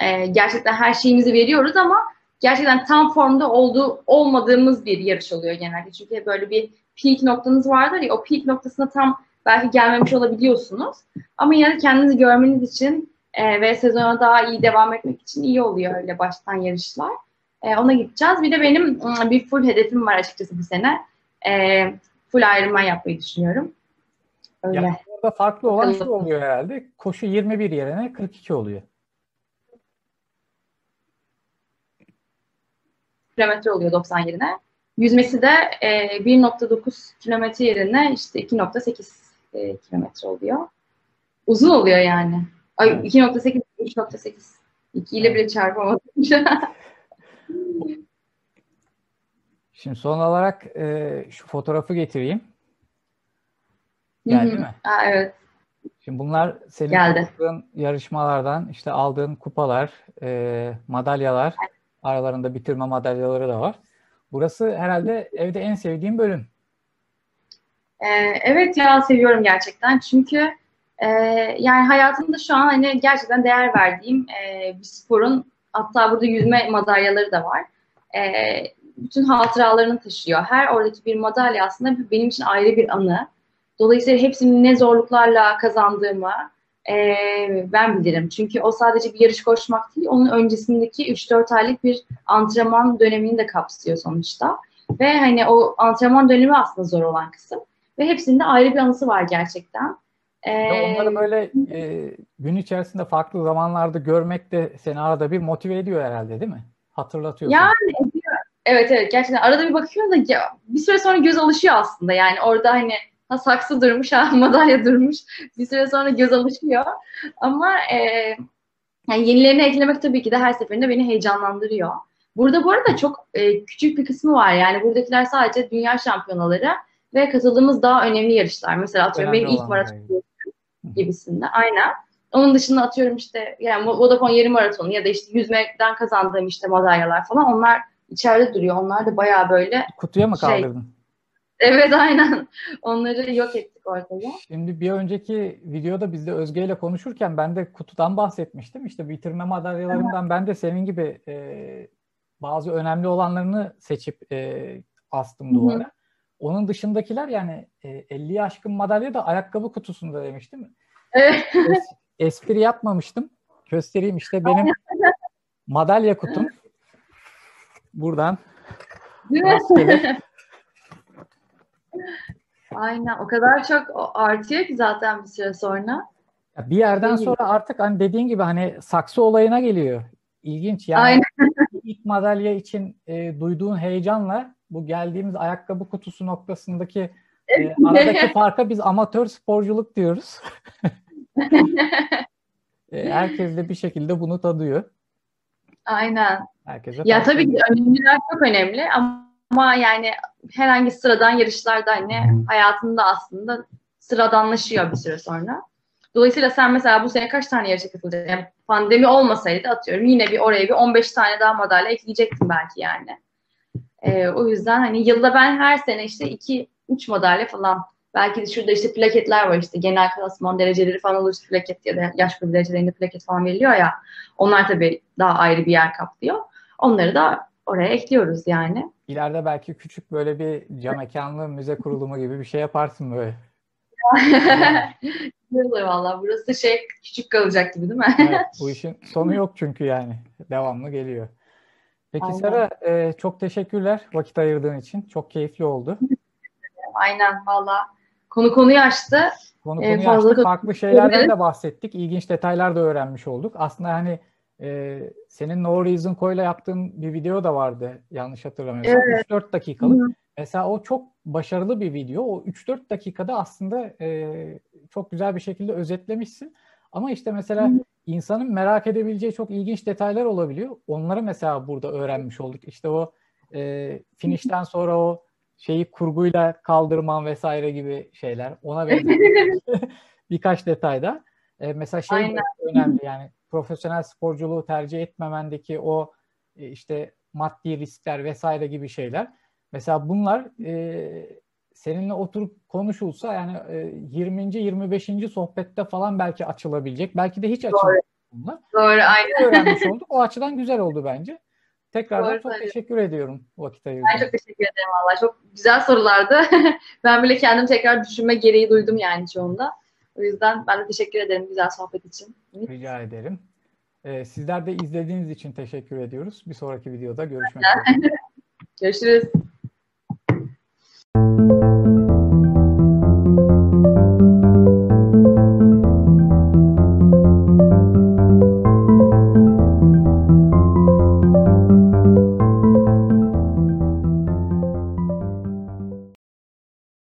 e, gerçekten her şeyimizi veriyoruz ama gerçekten tam formda olduğu olmadığımız bir yarış oluyor genelde. Çünkü böyle bir peak noktanız vardır ya o peak noktasına tam belki gelmemiş olabiliyorsunuz. Ama yine kendinizi görmeniz için e, ve sezona daha iyi devam etmek için iyi oluyor öyle baştan yarışlar. E, ona gideceğiz. Bir de benim ıı, bir full hedefim var açıkçası bu sene. E, full Ironman yapmayı düşünüyorum. Öyle. Ya, Burada farklı olan şu oluyor herhalde. Koşu 21 yerine 42 oluyor. Kilometre oluyor 90 yerine. Yüzmesi de e, 1.9 kilometre yerine işte 2.8 e, kilometre oluyor. Uzun oluyor yani. Ay 2.8 3.8 2 ile bile çarpamadım. Şimdi son olarak e, şu fotoğrafı getireyim. Geldi mi? Aa, evet. Şimdi bunlar senin Geldi. yarışmalardan işte aldığın kupalar, e, madalyalar, aralarında bitirme madalyaları da var. Burası herhalde evde en sevdiğim bölüm. Ee, evet ya seviyorum gerçekten çünkü e, yani hayatımda şu an hani gerçekten değer verdiğim e, bir sporun hatta burada yüzme madalyaları da var. E, bütün hatıralarını taşıyor. Her oradaki bir madalya aslında benim için ayrı bir anı. Dolayısıyla hepsinin ne zorluklarla kazandığımı e, ben bilirim. Çünkü o sadece bir yarış koşmak değil, onun öncesindeki 3-4 aylık bir antrenman dönemini de kapsıyor sonuçta. Ve hani o antrenman dönemi aslında zor olan kısım. Ve hepsinde ayrı bir anısı var gerçekten. Ee, onları böyle e, gün içerisinde farklı zamanlarda görmek de seni arada bir motive ediyor herhalde değil mi? Hatırlatıyor. Yani ediyor. Evet evet gerçekten arada bir bakıyorum da ya, bir süre sonra göz alışıyor aslında yani orada hani ha saksı durmuş ha madalya durmuş bir süre sonra göz alışıyor ama e, yani yenilerini eklemek tabii ki de her seferinde beni heyecanlandırıyor. Burada bu arada çok e, küçük bir kısmı var yani buradakiler sadece dünya şampiyonaları ve katıldığımız daha önemli yarışlar. Mesela atıyorum benim ilk maraton gibisinde. Aynen. Onun dışında atıyorum işte yani Vodafone yarım maratonu ya da işte yüzmekten kazandığım işte madalyalar falan onlar içeride duruyor. Onlar da bayağı böyle kutuya mı şey, kaldırdın? Evet aynen. Onları yok ettik ortaya. Şimdi bir önceki videoda biz de Özge ile konuşurken ben de kutudan bahsetmiştim. İşte bitirme madalyalarından ben de senin gibi e, bazı önemli olanlarını seçip e, astım duvara. Hı-hı. Onun dışındakiler yani e, 50'yi aşkın madalya da ayakkabı kutusunda demiş değil mi? Evet. Es, espri yapmamıştım. Göstereyim işte benim madalya kutum. Buradan. Aynen. O kadar çok artıyor ki zaten bir süre sonra. Ya bir yerden Değil sonra artık hani dediğin gibi hani saksı olayına geliyor. İlginç yani. Aynen. ilk madalya için e, duyduğun heyecanla bu geldiğimiz ayakkabı kutusu noktasındaki e, aradaki farka biz amatör sporculuk diyoruz. e, herkes de bir şekilde bunu tadıyor. Aynen. Herkese ya tabii ki önemliler çok önemli ama yani herhangi sıradan yarışlarda hani hayatında aslında sıradanlaşıyor bir süre sonra. Dolayısıyla sen mesela bu sene kaç tane yarışa katılacaksın? Yani pandemi olmasaydı atıyorum yine bir oraya bir 15 tane daha madalya ekleyecektin belki yani. Ee, o yüzden hani yılda ben her sene işte 2-3 madalya falan belki de şurada işte plaketler var işte genel klasman dereceleri falan olur plaket ya da yaş grubu derecelerinde plaket falan veriliyor ya. Onlar tabii daha ayrı bir yer kaplıyor. Onları da oraya ekliyoruz yani. İleride belki küçük böyle bir cam mekanlı müze kurulumu gibi bir şey yaparsın böyle. Güzel valla. Burası şey küçük kalacak gibi değil mi? evet, bu işin sonu yok çünkü yani. Devamlı geliyor. Peki Aynen. Sara e, çok teşekkürler vakit ayırdığın için. Çok keyifli oldu. Aynen valla. Konu konuyu açtı. Konu konuyu ee, açtık. Farklı şeylerden de bahsettik. İlginç detaylar da öğrenmiş olduk. Aslında hani e, senin No Reason Co'yla yaptığın bir video da vardı yanlış hatırlamıyorsam. Evet. 3-4 dakikalık. Hı. Mesela o çok başarılı bir video. O 3-4 dakikada aslında e, çok güzel bir şekilde özetlemişsin. Ama işte mesela Hı. İnsanın merak edebileceği çok ilginç detaylar olabiliyor. Onları mesela burada öğrenmiş olduk. İşte o e, finishten sonra o şeyi kurguyla kaldırman vesaire gibi şeyler. Ona benzer birkaç detayda. E, mesela şey Aynen. önemli yani profesyonel sporculuğu tercih etmemendeki o e, işte maddi riskler vesaire gibi şeyler. Mesela bunlar e, seninle oturup konuşulsa yani e, 20. 25. sohbette falan belki açılabilecek. Belki de hiç açılmıyor bunlar. Doğru, aynen. Öğrenmiş olduk. O açıdan güzel oldu bence. Tekrardan Doğru, çok tabii. teşekkür ediyorum vakit ayırdığın Ben çok teşekkür ederim valla. Çok güzel sorulardı. ben bile kendim tekrar düşünme gereği duydum yani çoğunda. O yüzden ben de teşekkür ederim güzel sohbet için. Rica ederim. Ee, sizler de izlediğiniz için teşekkür ediyoruz. Bir sonraki videoda görüşmek üzere. Görüşürüz. Thank you.